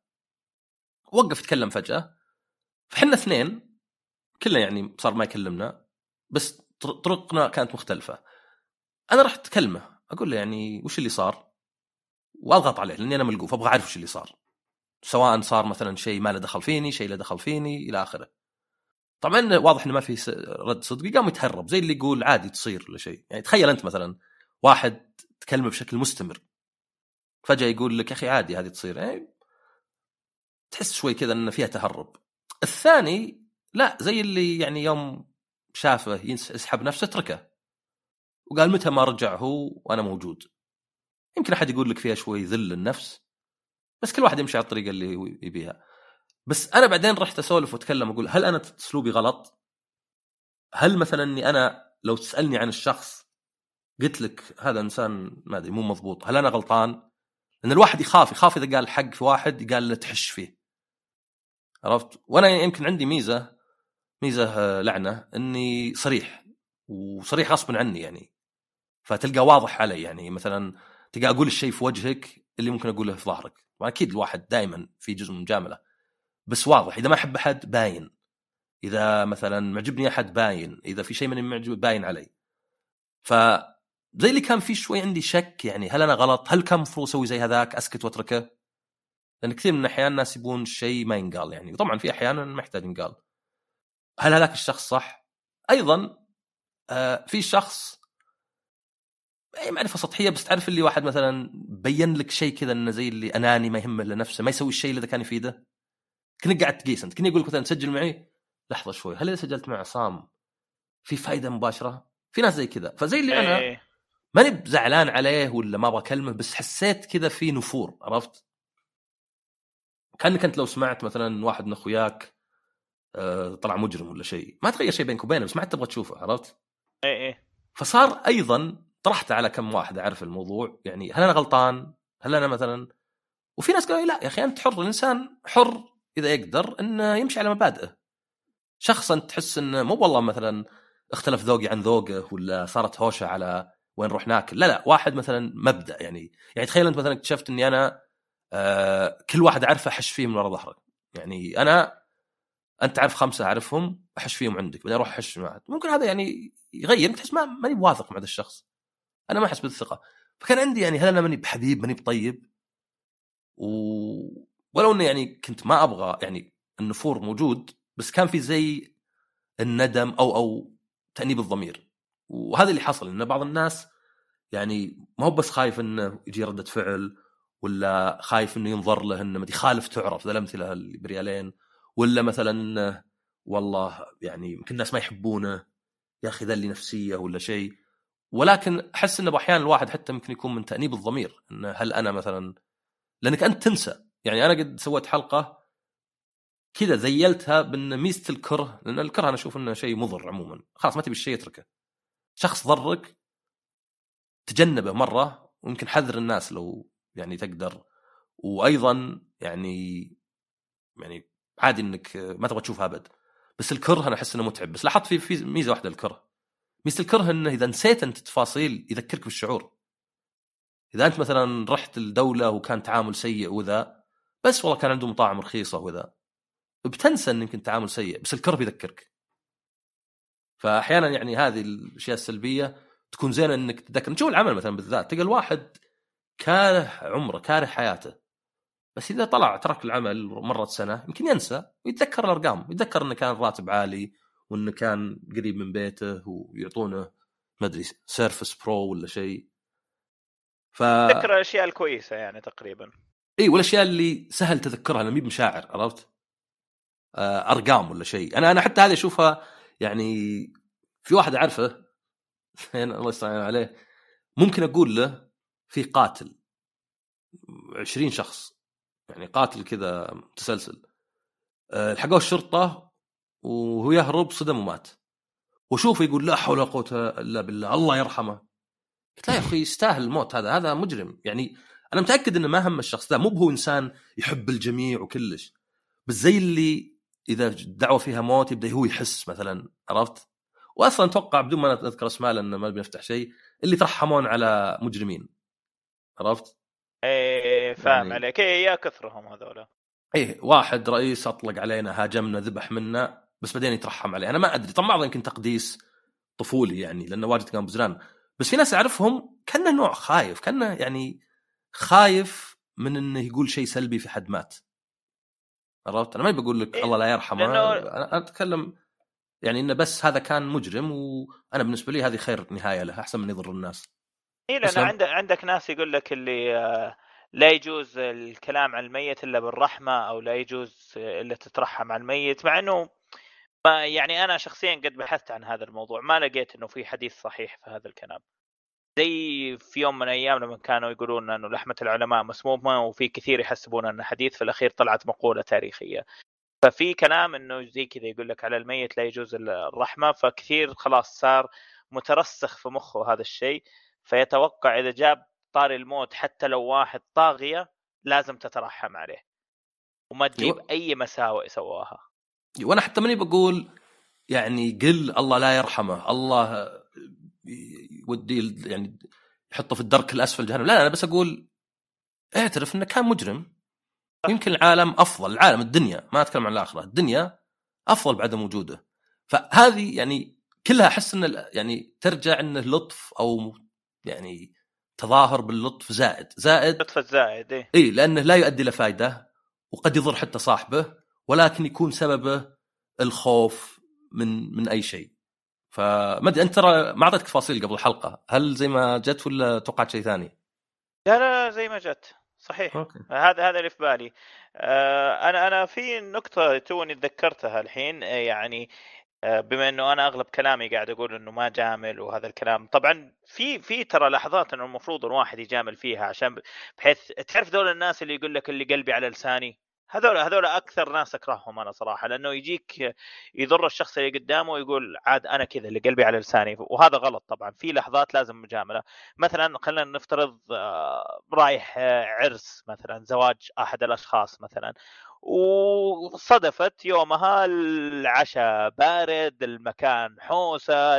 وقف يتكلم فجأة فحنا اثنين كلنا يعني صار ما يكلمنا بس طرقنا كانت مختلفة. أنا رحت اكلمه أقول له يعني وش اللي صار؟ واضغط عليه لأني أنا ملقوف أبغى أعرف وش اللي صار. سواء صار مثلا شيء ما له دخل فيني شيء له دخل فيني إلى آخره. طبعا واضح إنه ما في رد صدقي قام يتهرب زي اللي يقول عادي تصير ولا شيء. يعني تخيل أنت مثلا واحد تكلمه بشكل مستمر فجأة يقول لك يا أخي عادي هذه تصير. يعني تحس شوي كذا ان فيها تهرب. الثاني لا زي اللي يعني يوم شافه يسحب نفسه اتركه. وقال متى ما رجع هو وأنا موجود. يمكن أحد يقول لك فيها شوي ذل النفس بس كل واحد يمشي على الطريقة اللي يبيها بس أنا بعدين رحت أسولف وأتكلم أقول هل أنا أسلوبي غلط؟ هل مثلا إني أنا لو تسألني عن الشخص قلت لك هذا إنسان ما أدري مو مضبوط هل أنا غلطان؟ لأن الواحد يخاف يخاف إذا قال حق في واحد قال له تحش فيه عرفت؟ وأنا يمكن عندي ميزة ميزة لعنة إني صريح وصريح غصبا عني يعني فتلقى واضح علي يعني مثلا تلقى أقول الشيء في وجهك اللي ممكن أقوله في ظهرك. واكيد الواحد دائما في جزء من مجامله بس واضح إذا ما أحب أحد باين. إذا مثلا معجبني أحد باين إذا في شيء ماني معجب باين علي. ف زي اللي كان في شوي عندي شك يعني هل أنا غلط؟ هل كان المفروض أسوي زي هذاك أسكت وأتركه؟ لأن كثير من الأحيان الناس يبون شيء ما ينقال يعني وطبعا في أحيانا ما يحتاج ينقال. هل هذاك الشخص صح؟ أيضا آه في شخص أي معرفة سطحية بس تعرف اللي واحد مثلا بين لك شيء كذا إنه زي اللي أناني ما يهمه إلا نفسه ما يسوي الشيء اللي كان يفيده كنك قاعد تقيس أنت كني يقول لك مثلا تسجل معي لحظة شوي هل إذا سجلت مع عصام في فائده مباشرة؟ في ناس زي كذا فزي اللي أنا إيه. ماني بزعلان عليه ولا ما أبغى أكلمه بس حسيت كذا في نفور عرفت؟ كأنك أنت لو سمعت مثلا واحد من أخوياك آه، طلع مجرم ولا شيء ما تغير شيء بينك وبينه بس ما عاد تبغى تشوفه عرفت؟ إيه إيه فصار أيضا طرحت على كم واحد أعرف الموضوع يعني هل أنا غلطان؟ هل أنا مثلا؟ وفي ناس قالوا لا يا أخي أنت حر الإنسان حر إذا يقدر إنه يمشي على مبادئه. شخص انت تحس إنه مو والله مثلا اختلف ذوقي عن ذوقه ولا صارت هوشة على وين نروح ناكل. لا لا واحد مثلا مبدأ يعني يعني تخيل أنت مثلا اكتشفت إني أنا آه كل واحد أعرفه أحش فيه من ورا ظهرك. يعني أنا أنت تعرف خمسة أعرفهم أحش فيهم عندك بعدين أروح أحش معك. ممكن هذا يعني يغير تحس ما ماني واثق مع هذا الشخص. أنا ما احس بالثقة. فكان عندي يعني هل أنا ماني بحبيب ماني بطيب؟ و... ولو إنه يعني كنت ما أبغى يعني النفور موجود بس كان في زي الندم أو أو تأنيب الضمير. وهذا اللي حصل إن بعض الناس يعني ما هو بس خايف إنه يجي ردة فعل ولا خايف إنه ينظر له إنه ما يخالف تعرف ذا الأمثلة اللي بريالين ولا مثلا إنه والله يعني يمكن الناس ما يحبونه يا أخي ذا اللي نفسية ولا شيء. ولكن أحس إنه أحيانا الواحد حتى ممكن يكون من تأنيب الضمير انه هل أنا مثلا لأنك أنت تنسى. يعني أنا قد سويت حلقة كذا زيلتها بإن ميزة الكره لأن الكره أنا أشوف إنه شيء مضر عموما. خلاص ما تبي الشيء اتركه شخص ضرك تجنبه مرة ويمكن حذر الناس لو يعني تقدر. وأيضا يعني يعني عادي إنك ما تبغى تشوفها أبد. بس الكره أنا أحس إنه متعب. بس لاحظت في في ميزة واحدة للكره. ميزه الكره إنه إذا نسيت أنت تفاصيل يذكرك بالشعور. إذا أنت مثلا رحت الدولة وكان تعامل سيء وذا بس والله كان عندهم مطاعم رخيصة وذا. بتنسى إن يمكن تعامل سيء بس الكرب يذكرك. فاحيانا يعني هذه الأشياء السلبية تكون زينة إنك تتذكر. نشوف العمل مثلا بالذات تلقى الواحد كاره عمره كاره حياته. بس إذا طلع ترك العمل مرت سنة يمكن ينسى ويتذكر الأرقام يتذكر إنه كان راتب عالي وإنه كان قريب من بيته ويعطونه ما أدري service برو ولا شيء. ف تذكر الأشياء الكويسة يعني تقريبا. إي والأشياء اللي سهل تذكرها لما بمشاعر عرفت؟ آه، أرقام ولا شيء. أنا أنا حتى هذه أشوفها يعني في واحد أعرفه الله يستعين عليه ممكن أقول له في قاتل. 20 شخص. يعني قاتل كذا متسلسل. آه، لحقوه الشرطة وهو يهرب صدم ومات. وشوفه يقول لا حول ولا قوة إلا بالله الله يرحمه. قلت لا يا أخوي يستاهل الموت هذا هذا مجرم. يعني أنا متأكد إنه ما هم الشخص ذا مو بهو إنسان يحب الجميع وكلش. بس زي اللي إذا دعوة فيها موت يبدأ هو يحس مثلا عرفت؟ واصلا أتوقع بدون ما اذكر أسماء لأن ما بنفتح شيء اللي ترحمون على مجرمين. عرفت؟ إيه فاهم يعني- عليك. إيه يا كثرهم هذولا. إيه واحد رئيس أطلق علينا هاجمنا ذبح منا. بس بعدين يترحم عليه. أنا ما أدري. طبعا بعض يمكن تقديس طفولي يعني لأنه واجد كان بزران. بس في ناس أعرفهم كأنه نوع خايف كأنه يعني خايف من إنه يقول شيء سلبي في حد مات. عرفت؟ أنا ما بقول لك إيه، الله لا يرحمه. أنا أتكلم يعني إنه بس هذا كان مجرم وأنا بالنسبة لي هذه خير نهاية له أحسن من يضر الناس. اي لأن. عندك عندك ناس يقول لك اللي آه، لا يجوز الكلام عن الميت إلا بالرحمة أو لا يجوز إلا تترحم على الميت مع إنه ما يعني أنا شخصيا قد بحثت عن هذا الموضوع ما لقيت إنه في حديث صحيح في هذا الكلام. زي في يوم من الأيام لما كانوا يقولون إنه لحمة العلماء مسمومة وفي كثير يحسبون انه حديث في الأخير طلعت مقولة تاريخية. ففي كلام إنه زي كذا يقول لك على الميت لا يجوز الرحمة فكثير خلاص صار مترسخ في مخه هذا الشيء. فيتوقع إذا جاب طاري الموت حتى لو واحد طاغية لازم تترحم عليه. وما تجيب يو- أي مساوئ سواها. وأنا حتى ماني بقول يعني قل الله لا يرحمه الله يودي يعني يحطه في الدرك الأسفل جهنم لا أنا بس أقول اعترف إنه كان مجرم. يمكن العالم أفضل العالم الدنيا ما أتكلم عن الآخرة الدنيا أفضل بعدم وجوده. فهذه يعني كلها أحس إن يعني ترجع إنه لطف أو يعني تظاهر باللطف زائد. زائد لطف الزائد إيه. اي لأنه لا يؤدي إلى فائده وقد يضر حتى صاحبه. ولكن يكون سببه الخوف من من أي شيء. فما أدري أنت ترى ما أعطيتك تفاصيل قبل الحلقة؟ هل زي ما جت ولا توقعت شيء ثاني؟ لا لا لا زي ما جت. صحيح. أوكي. هذا هذا اللي في بالي. آه، أنا أنا في نقطة توني تذكرتها الحين آه، يعني آه، بما إنه أنا أغلب كلامي قاعد أقول إنه ما جامل وهذا الكلام. طبعا في في ترى لحظات إنه المفروض الواحد يجامل فيها عشان بحيث تعرف دول الناس اللي يقول لك اللي قلبي على لساني؟ هذول هذول أكثر ناس أكرههم أنا صراحة لأنه يجيك يضر الشخص اللي قدامه ويقول عاد أنا كذا اللي قلبي على لساني وهذا غلط طبعا في لحظات لازم مجاملة. مثلا خلينا نفترض آه، رايح آه، عرس مثلا زواج أحد الأشخاص مثلا وصدفت يومها العشاء بارد المكان حوسة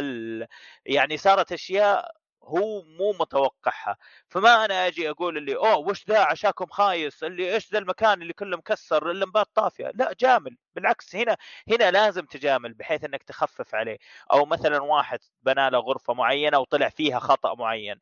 يعني صارت أشياء هو مو متوقعها. فما أنا أجي أقول اللي أوه وش ذا؟ عشاكم خايس. اللي إيش ذا المكان اللي كله مكسر اللمبات طافية. لا جامل. بالعكس هنا هنا لازم تجامل بحيث إنك تخفف عليه. أو مثلا واحد بنى له غرفة معينة وطلع فيها خطأ معين.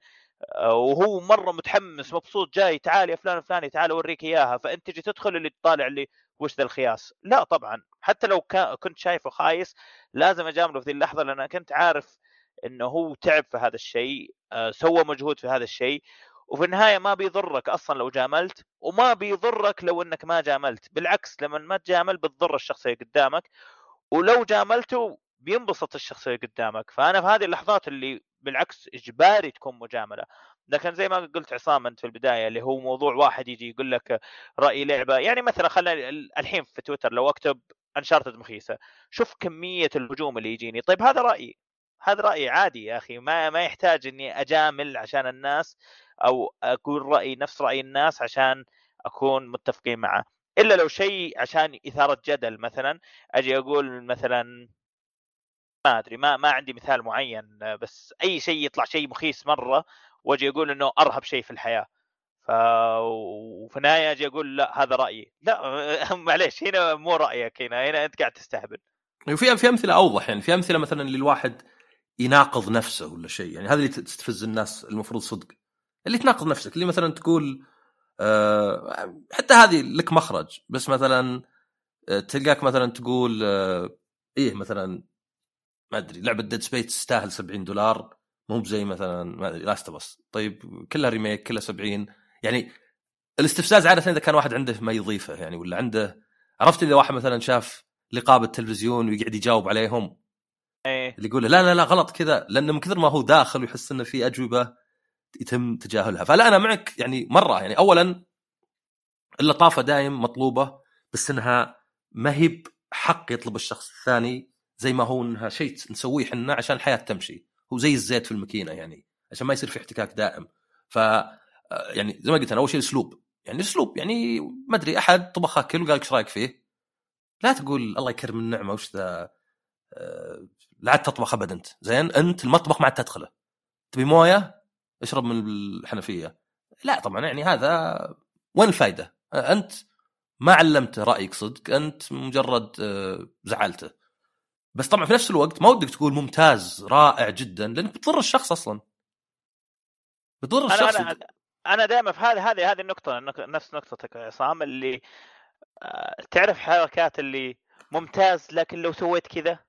آه، وهو مرة متحمس مبسوط جاي تعال يا فلان الفلاني تعال أوريك إياها. فأنت تجي تدخل اللي تطالع اللي وش ذا الخياس؟ لا طبعا. حتى لو كنت شايفه خايس لازم أجامله في ذي اللحظة لأن كنت عارف إنه هو تعب في هذا الشيء آه، سوى مجهود في هذا الشيء وفي النهاية ما بيضرك أصلا لو جاملت وما بيضرك لو إنك ما جاملت بالعكس لما ما تجامل بتضر الشخص اللي قدامك ولو جاملته بينبسط الشخص اللي قدامك. فأنا في هذه اللحظات اللي بالعكس إجباري تكون مجاملة. لكن زي ما قلت عصام أنت في البداية اللي هو موضوع واحد يجي يقول لك رأي لعبة يعني مثلا خلينا الحين في تويتر لو أكتب أنشارتد مخيسة شوف كمية الهجوم اللي يجيني. طيب هذا رأيي. هذا رأيي عادي يا أخي ما ما يحتاج إني أجامل عشان الناس أو أقول رايي نفس رأي الناس عشان أكون متفقين معه. إلا لو شيء عشان إثارة جدل مثلا أجي أقول مثلا ما أدري ما ما عندي مثال معين بس أي شيء يطلع شيء مخيس مرة وأجي أقول إنه أرهب شيء في الحياة. ف وفي النهاية أجي أقول لا هذا رأيي. لا معليش هنا مو رأيك هنا هنا أنت قاعد تستهبل. وفي في أمثلة أوضح يعني في أمثلة مثلا اللي الواحد يناقض نفسه ولا شيء. يعني هذا اللي تستفز الناس المفروض صدق. اللي تناقض نفسك اللي مثلا تقول آه حتى هذه لك مخرج. بس مثلا آه تلقاك مثلا تقول آه إيه مثلا ما أدري لعبة Dead Space تستاهل 70 دولار. مو بزي مثلا ما أدري Last of Us طيب كلها remake كلها 70 يعني الاستفزاز عادة إذا كان واحد عنده ما يضيفه يعني ولا عنده عرفت إذا واحد مثلا شاف لقاء بالتلفزيون ويقعد يجاوب عليهم؟ إيه. اللي يقول لا لا لا غلط كذا. لأنه من كثر ما هو داخل ويحس إنه في أجوبة يتم تجاهلها. فلا أنا معك يعني مرة. يعني اولا اللطافة دايم مطلوبة بس إنها ما هي حق يطلب الشخص الثاني زي ما هو إنها شيء نسويه إحنا عشان الحياة تمشي. هو زي الزيت في الماكينة يعني عشان ما يصير في احتكاك دائم. ف آه، يعني زي ما قلت أنا أول شيء الأسلوب. يعني الأسلوب يعني ما أدري أحد طبخ أكل وقال لك إيش رأيك فيه؟ لا تقول الله يكرم النعمة وش ذا آه، لا عاد تطبخ ابد انت زين؟ أنت المطبخ ما عاد تدخله. تبي موية؟ اشرب من الحنفية. لا طبعا يعني هذا وين الفائده أنت ما علمته رأيك صدق أنت مجرد آه، زعلته. بس طبعا في نفس الوقت ما ودك تقول ممتاز رائع جدا لأنك بتضر الشخص أصلا. بتضر الشخص. أنا أنا, أنا دائما في هذه هذه هذه النقطة نفس نقطتك يا عصام اللي آه، تعرف حركات اللي ممتاز لكن لو سويت كذا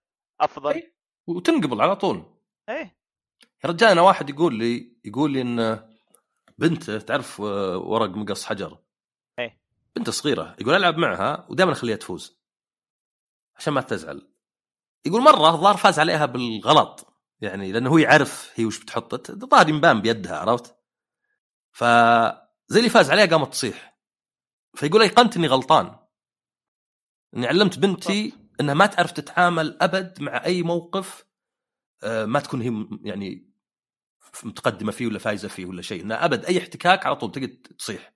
أفضل؟ أي. وتنقبل على طول. إيه. يا رجال أنا واحد يقول لي يقول لي إن بنته تعرف آه، ورق مقص حجر؟ إيه. بنت صغيرة يقول ألعب معها ودائما أخليها تفوز. عشان ما تزعل. يقول مرة الظاهر فاز عليها بالغلط. يعني لأنه هو يعرف هي وش بتحط الظاهر ينبان بيدها عرفت؟ فزي اللي فاز عليها قامت تصيح. فيقول ايقنت إني غلطان. إني علمت بنتي إنها ما تعرف تتعامل أبد مع أي موقف آه، ما تكون هي يعني متقدمة فيه ولا فايزة فيه ولا شيء إنها أبد أي احتكاك على طول تقعد تصيح.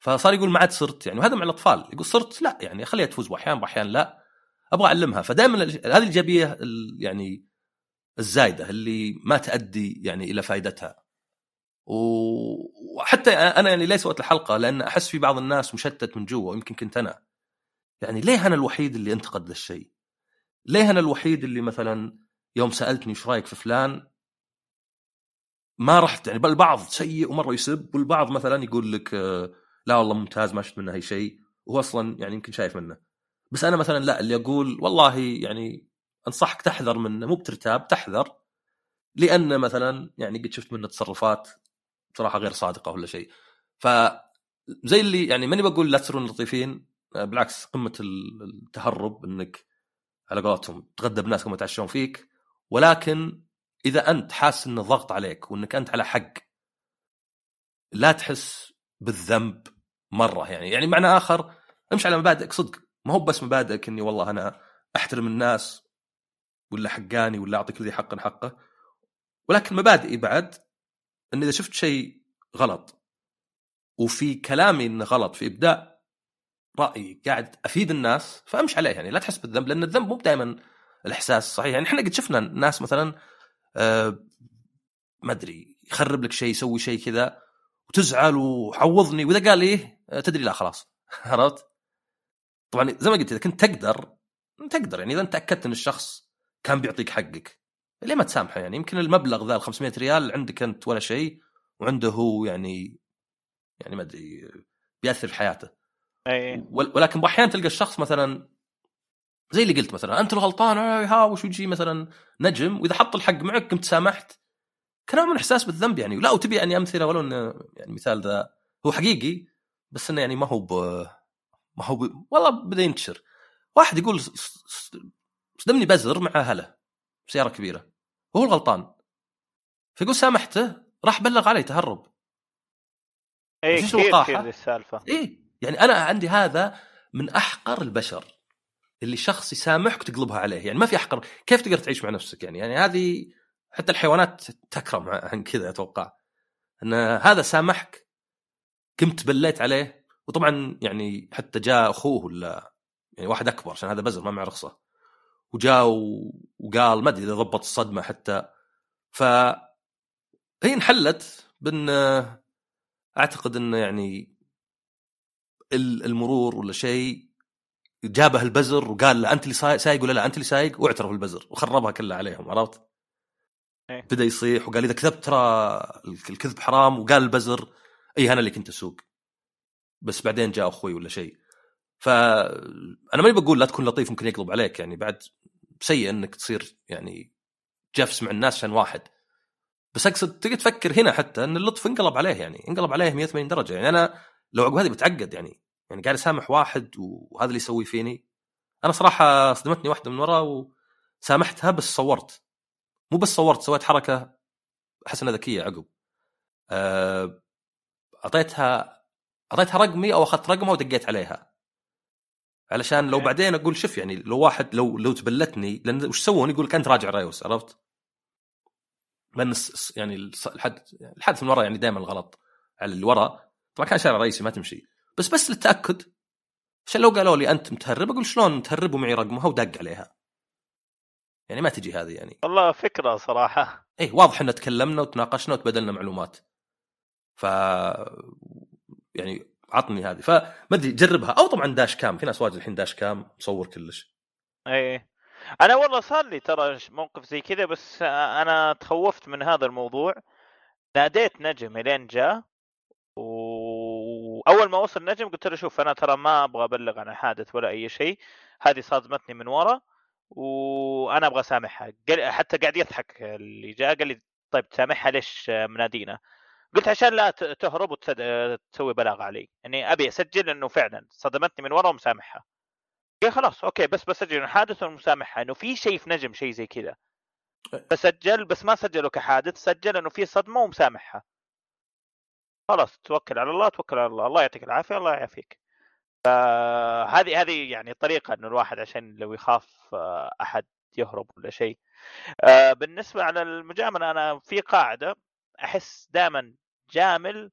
فصار يقول ما عاد صرت يعني وهذا مع الأطفال يقول صرت لا يعني اخليها تفوز واحيانا واحيانا لا أبغى أعلمها. فدائما هذه الايجابيه يعني الزايدة اللي ما تؤدي يعني إلى فائدتها وحتى أنا يعني ليس وقت الحلقة لأن أحس في بعض الناس مشتت من جوا يمكن كنت أنا. يعني ليه أنا الوحيد اللي انتقد ذا الشيء؟ ليه أنا الوحيد اللي مثلا يوم سألتني إيش رأيك في فلان ما رحت يعني البعض سيء ومرة يسب والبعض مثلا يقول لك آه، لا والله ممتاز ما شفت منه أي شيء وهو أصلا يعني يمكن شايف منه بس أنا مثلا لا اللي أقول والله يعني أنصحك تحذر منه مو بترتاب تحذر لأن مثلا يعني قد شفت منه تصرفات بصراحه غير صادقة ولا شيء ف زي اللي يعني ماني بقول لا تصيرون لطيفين بالعكس قمة التهرب إنك على قولتهم تغدى بناس كما يتعشون فيك ولكن إذا أنت حاسس إنه ضغط عليك وإنك أنت على حق لا تحس بالذنب مرة يعني. يعني معنى آخر امشي على مبادئك صدق. ما هو بس مبادئك إني والله أنا أحترم الناس ولا حقاني ولا اعطي كل ذي حق حقه ولكن مبادئي بعد إن إذا شفت شيء غلط وفي كلامي إنه غلط في إبداء رايي قاعد أفيد الناس فأمشي عليه يعني لا تحس بالذنب لأن الذنب مو دائما الإحساس صحيح؟ يعني إحنا قد شفنا ناس مثلا آه ما أدري يخرب لك شيء يسوي شيء كذا وتزعل وعوضني وإذا قال إيه آه، تدري لا خلاص. عرفت؟ طبعا زي ما قلت إذا كنت تقدر تقدر يعني إذا أنت تاكدت إن الشخص كان بيعطيك حقك ليه ما تسامحه يعني؟ يمكن المبلغ ذا ال 500 ريال عندك أنت ولا شيء وعنده هو يعني يعني ما أدري بيأثر في حياته. اي ولكن أحيانا تلقى الشخص مثلا زي اللي قلت مثلا أنت الغلطان ها وش يجي مثلا نجم وإذا حط الحق معك قمت سامحت. كنوع من إحساس بالذنب يعني. لا وتبي يعني أمثله ولو إنه يعني مثال ذا هو حقيقي بس إنه يعني ما هو ب ما هو ب... والله بدأ ينتشر. واحد يقول صدمني بزر مع أهله سيارة كبيرة وهو الغلطان. فيقول سامحته راح بلغ علي تهرب. اي كثير كثير السالفة. اي يعني أنا عندي هذا من أحقر البشر اللي شخص يسامحك تقلبها عليه. يعني ما في أحقر. كيف تقدر تعيش مع نفسك يعني؟ يعني هذه حتى الحيوانات تكرم عن كذا أتوقع. أن هذا سامحك قمت بليت عليه وطبعا يعني حتى جاء أخوه ولا يعني واحد أكبر عشان هذا بزر ما معه رخصة. وجاء وقال ما أدري إذا ضبط الصدمة حتى. ف هي انحلت بأن أعتقد انه يعني المرور ولا شيء جابه البزر وقال له أنت اللي سايق ولا لا؟ أنت اللي سايق؟ واعترف البزر وخربها كلها عليهم عرفت؟ إيه؟ بدأ يصيح وقال إذا كذبت ترى الكذب حرام وقال البزر اي أنا اللي كنت أسوق. بس بعدين جاء أخوي ولا شيء. فانا ماني بقول لا تكون لطيف ممكن يقلب عليك يعني بعد سيء إنك تصير يعني جفس مع الناس عشان واحد. بس أقصد تقدر تفكر هنا حتى إن اللطف انقلب عليه يعني انقلب عليه 180 درجة يعني. أنا لو عقب هذه بتعقد يعني. يعني قاعد أسامح واحد وهذا اللي يسوي فيني. أنا صراحة صدمتني واحدة من ورا وسامحتها بس صورت. مو بس صورت سويت حركة أحس إنها ذكية عقب. آه، أعطيتها أعطيتها رقمي أو أخذت رقمها ودقيت عليها. علشان لو بعدين أقول شوف يعني لو واحد لو لو تبلتني لأن وش سوون يقول لك انت راجع رايوس عرفت؟ لأن يعني الحد الحدث من ورا يعني دائما الغلط على اللي ورا. طبعا كان شارع رئيسي ما تمشي. بس بس للتأكد. عشان لو قالوا لي أنت متهرب أقول شلون متهرب ومعي رقمها ودق عليها. يعني ما تجي هذه يعني. والله فكرة صراحة. اي واضح ان تكلمنا وتناقشنا وتبادلنا معلومات. ف يعني عطني هذه. فما أدري جربها. أو طبعا داش كام. في ناس واجد الحين داش كام. مصور كلش. اي أنا والله صار لي ترى موقف زي كذا بس أنا تخوفت من هذا الموضوع. ناديت نجم إلين جاء وأول ما وصل نجم قلت له شوف أنا ترى ما أبغى أبلغ عن حادث ولا أي شيء هذه صادمتني من ورا وأنا أبغى أسامحها. حتى قاعد يضحك اللي جاء قال لي طيب تسامحها ليش منادينا؟ قلت عشان لا تهرب وتسوي بلاغ علي. اني أبي أسجل إنه فعلا صدمتني من ورا ومسامحها. قال خلاص أوكي بس بسجل حادث ومسامحها إنه في شيء في نجم شيء زي كذا. بسجل بس ما سجله كحادث سجل إنه في صدمة ومسامحها. خلاص توكل على الله توكل على الله الله يعطيك العافية الله يعافيك. فهذه هذه يعني طريقة إنه الواحد عشان لو يخاف أحد يهرب ولا شيء. آه، بالنسبة على المجاملة أنا في قاعدة أحس دائما جامل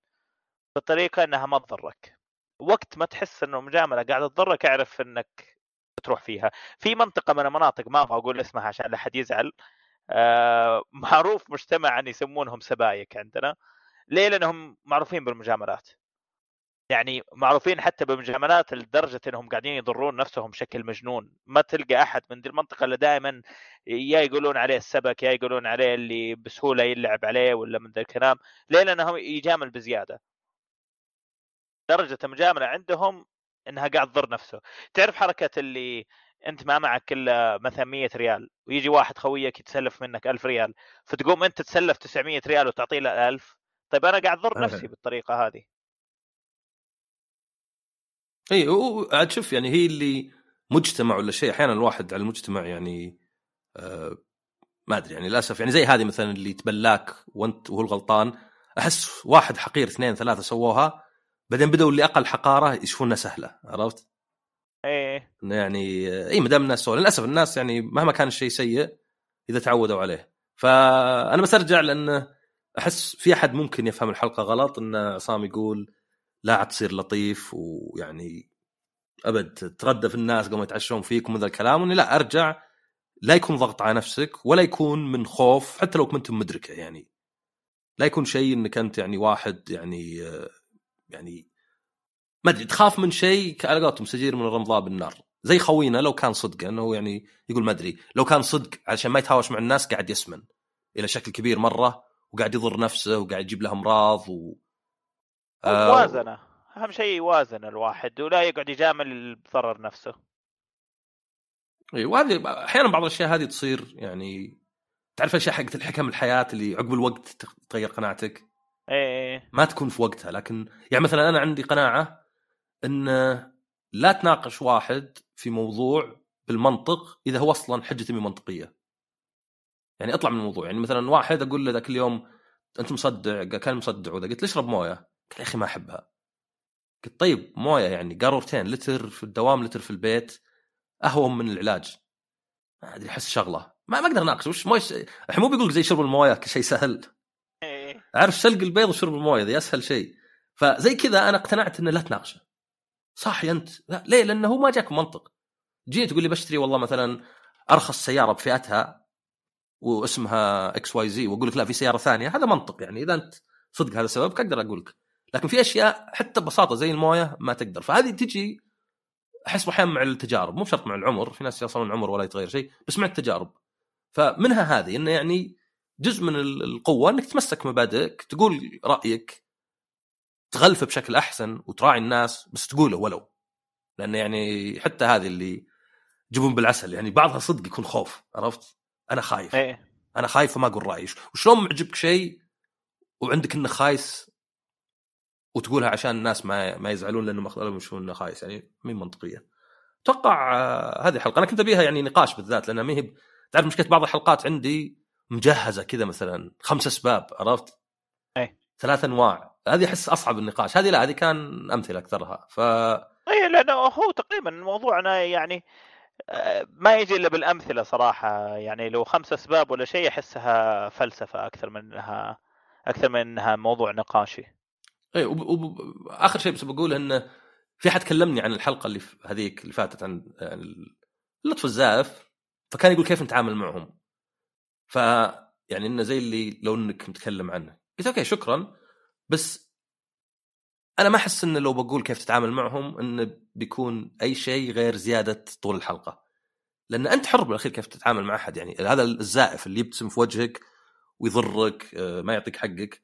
بطريقة إنها ما تضرك. وقت ما تحس إنه مجاملة قاعدة تضرك أعرف إنك تروح فيها. في منطقة من المناطق ما أبغى أقول اسمها عشان لا أحد يزعل. آه معروف مجتمع أن يسمونهم سبايك عندنا. ليه لانهم معروفين بالمجاملات. يعني معروفين حتى بالمجاملات لدرجة إنهم قاعدين يضرون نفسهم بشكل مجنون. ما تلقى أحد من دي المنطقة اللي دائما يا يقولون عليه السبك يا يقولون عليه اللي بسهولة يلعب عليه ولا من ذا الكلام. ليه لأنه يجامل بزيادة. درجة المجاملة عندهم إنها قاعد تضر نفسه. تعرف حركة اللي أنت ما معك إلا مثلا 100 ريال ويجي واحد خويك يتسلف منك 1000 ريال فتقوم أنت تسلف 900 ريال وتعطيه له 1000 طيب أنا قاعد أضر نفسي بالطريقة هذه. إي عاد شوف يعني هي اللي مجتمع ولا شيء أحيانا الواحد على المجتمع يعني آه ما أدري يعني للأسف يعني زي هذه مثلا اللي تبلاك وأنت وهو الغلطان أحس واحد حقير اثنين ثلاثة سووها بعدين بدأوا اللي أقل حقارة يشوفونها سهلة عرفت؟ إيه. يعني إي ما دام الناس سووا للأسف الناس يعني مهما كان الشيء سيء إذا تعودوا عليه. فأنا بس أرجع لأنه أحس في أحد ممكن يفهم الحلقة غلط إن عصام يقول لا تصير لطيف ويعني أبد تردى في الناس قبل يتعشون فيك ومن ذا الكلام اني لا أرجع لا يكون ضغط على نفسك ولا يكون من خوف حتى لو كنت مدركة يعني. لا يكون شيء إنك أنت يعني واحد يعني يعني ما أدري تخاف من شيء على قولتهم سجير من الرمضاء بالنار. زي خوينا لو كان صدق إنه يعني يقول ما أدري لو كان صدق علشان ما يتهاوش مع الناس قاعد يسمن إلى شكل كبير مرة وقاعد يضر نفسه وقاعد يجيب له أمراض و موازنه آه أهم شيء يوازن الواحد ولا يقعد يجامل بضرر نفسه. إي وهذه أحيانا بعض الأشياء هذه تصير يعني تعرف الأشياء حقت الحكم الحياة اللي عقب الوقت تغير قناعتك؟ إيه ما تكون في وقتها لكن يعني مثلا أنا عندي قناعة إن لا تناقش واحد في موضوع بالمنطق إذا هو أصلا حجته منطقية. يعني اطلع من الموضوع. يعني مثلا واحد أقول له ذاك اليوم أنت مصدع؟ كان مصدع. وذا قلت له اشرب موية. قال يا أخي ما أحبها. قلت طيب موية يعني قارورتين لتر في الدوام لتر في البيت أهون من العلاج. ما أدري أحس شغلة. ما ما أقدر اناقش وش موية؟ الحين مو بيقول زي شرب الموية كشيء سهل. إيه. عارف سلق البيض وشرب الموية ذي أسهل شيء. فزي كذا أنا اقتنعت إنه لا تناقشه. صاحي أنت. لا ليه؟ لأنه هو ما جاك منطق. جيت تقول لي بشتري والله مثلا أرخص سيارة بفئتها. واسمها X Y Z وأقول لك لا في سيارة ثانية. هذا منطق يعني. إذا أنت صدق هذا سببك أقدر أقول لك. لكن في أشياء حتى ببساطة زي الموية ما تقدر. فهذه تجي أحس أحيانا مع التجارب. مو شرط مع العمر. في ناس يصلون العمر ولا يتغير شيء بس مع التجارب. فمنها هذه إنه يعني جزء من القوة إنك تمسك مبادئك تقول رأيك تغلفه بشكل أحسن وتراعي الناس بس تقوله ولو. لأن يعني حتى هذه اللي جبن بالعسل يعني بعضها صدق يكون خوف عرفت؟ أنا خايف. إيه. أنا خايف فما أقول رايي وشلون معجبك شيء وعندك إنه خايس وتقولها عشان الناس ما ما يزعلون لأنه مخلوق يشوفون إنه خايس يعني مين منطقية. أتوقع آه هذه الحلقة أنا كنت أبيها يعني نقاش بالذات لأنها ما هي تعرف مشكلة بعض الحلقات عندي مجهزة كذا مثلا خمس أسباب عرفت؟ اي ثلاث أنواع. هذه أحس أصعب النقاش. هذه لا هذه كان أمثلة أكثرها ف اي لأنه هو تقريبا موضوعنا يعني ما يجي إلا بالأمثلة صراحة. يعني لو خمس أسباب ولا شيء أحسها فلسفة أكثر من انها أكثر من انها موضوع نقاشي. اي واخر شيء بس بقول انه في حد كلمني عن الحلقة اللي هذيك اللي فاتت عن اللطف الزائف فكان يقول كيف نتعامل معهم. ف يعني إنه زي اللي لو إنك متكلم عنه. قلت okay شكرا. بس أنا ما أحس انه لو بقول كيف تتعامل معهم انه بيكون أي شيء غير زيادة طول الحلقة. لأن أنت حر بالأخير كيف تتعامل مع أحد يعني هذا الزائف اللي يبتسم في وجهك ويضرك آه، ما يعطيك حقك.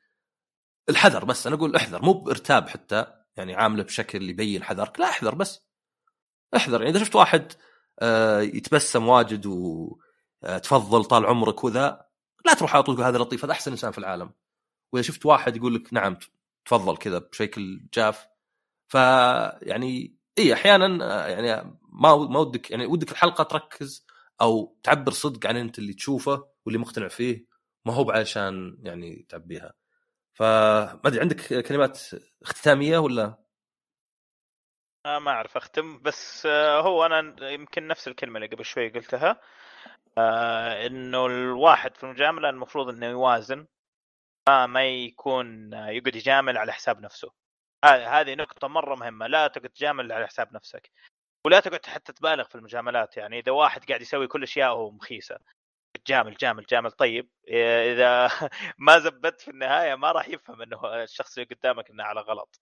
الحذر بس أنا أقول احذر مو بارتاب حتى يعني عامله بشكل يبين حذرك لا احذر بس. احذر يعني إذا شفت واحد آه، يتبسم واجد وتفضل آه، طال عمرك وذا لا تروح على طول هذا لطيف هذا أحسن إنسان في العالم. وإذا شفت واحد يقول لك نعم تفضل كذا بشكل جاف. فيعني اي أحيانا آه، يعني ما ما ودك يعني ودك الحلقة تركز أو تعبر صدق عن أنت اللي تشوفه واللي مقتنع فيه ما هو علشان يعني تعبيها. فما أدري عندك كلمات ختاميه ولا؟ ما أعرف أختم. بس آه، هو أنا يمكن نفس الكلمة اللي قبل شوي قلتها. آه، إنه الواحد في المجاملة المفروض إنه يوازن ما ما يكون يقعد يجامل على حساب نفسه. هذه نقطة مرة مهمة. لا تقعد تجامل على حساب نفسك. ولا تقعد حتى تبالغ في المجاملات. يعني إذا واحد قاعد يسوي كل أشياء مخيسة. جامل جامل جامل. طيب إذا ما زبدت في النهاية ما راح يفهم إنه الشخص اللي قدامك إنه على غلط.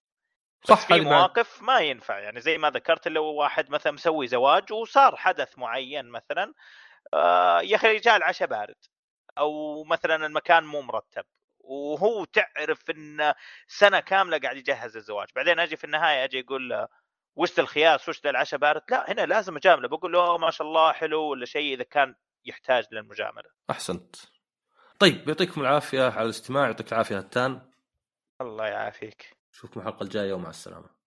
صح في مواقف ما ينفع. يعني زي ما ذكرت لو واحد مثلا مسوي زواج وصار حدث معين مثلا آه يا أخي جاء العشاء بارد. أو مثلا المكان مو مرتب. وهو تعرف إن سنة كاملة قاعد يجهز الزواج. بعدين أجي في النهاية أجي أقول له وش الخياس وش العشاء بارد لا هنا لازم أجامله. بقول له ما شاء الله حلو. ولا شيء إذا كان يحتاج للمجاملة. أحسنت. طيب يعطيكم العافية على الاستماع يعطيك العافية هتان الله يعافيك. نشوفكم الحلقة الجاية ومع السلامة.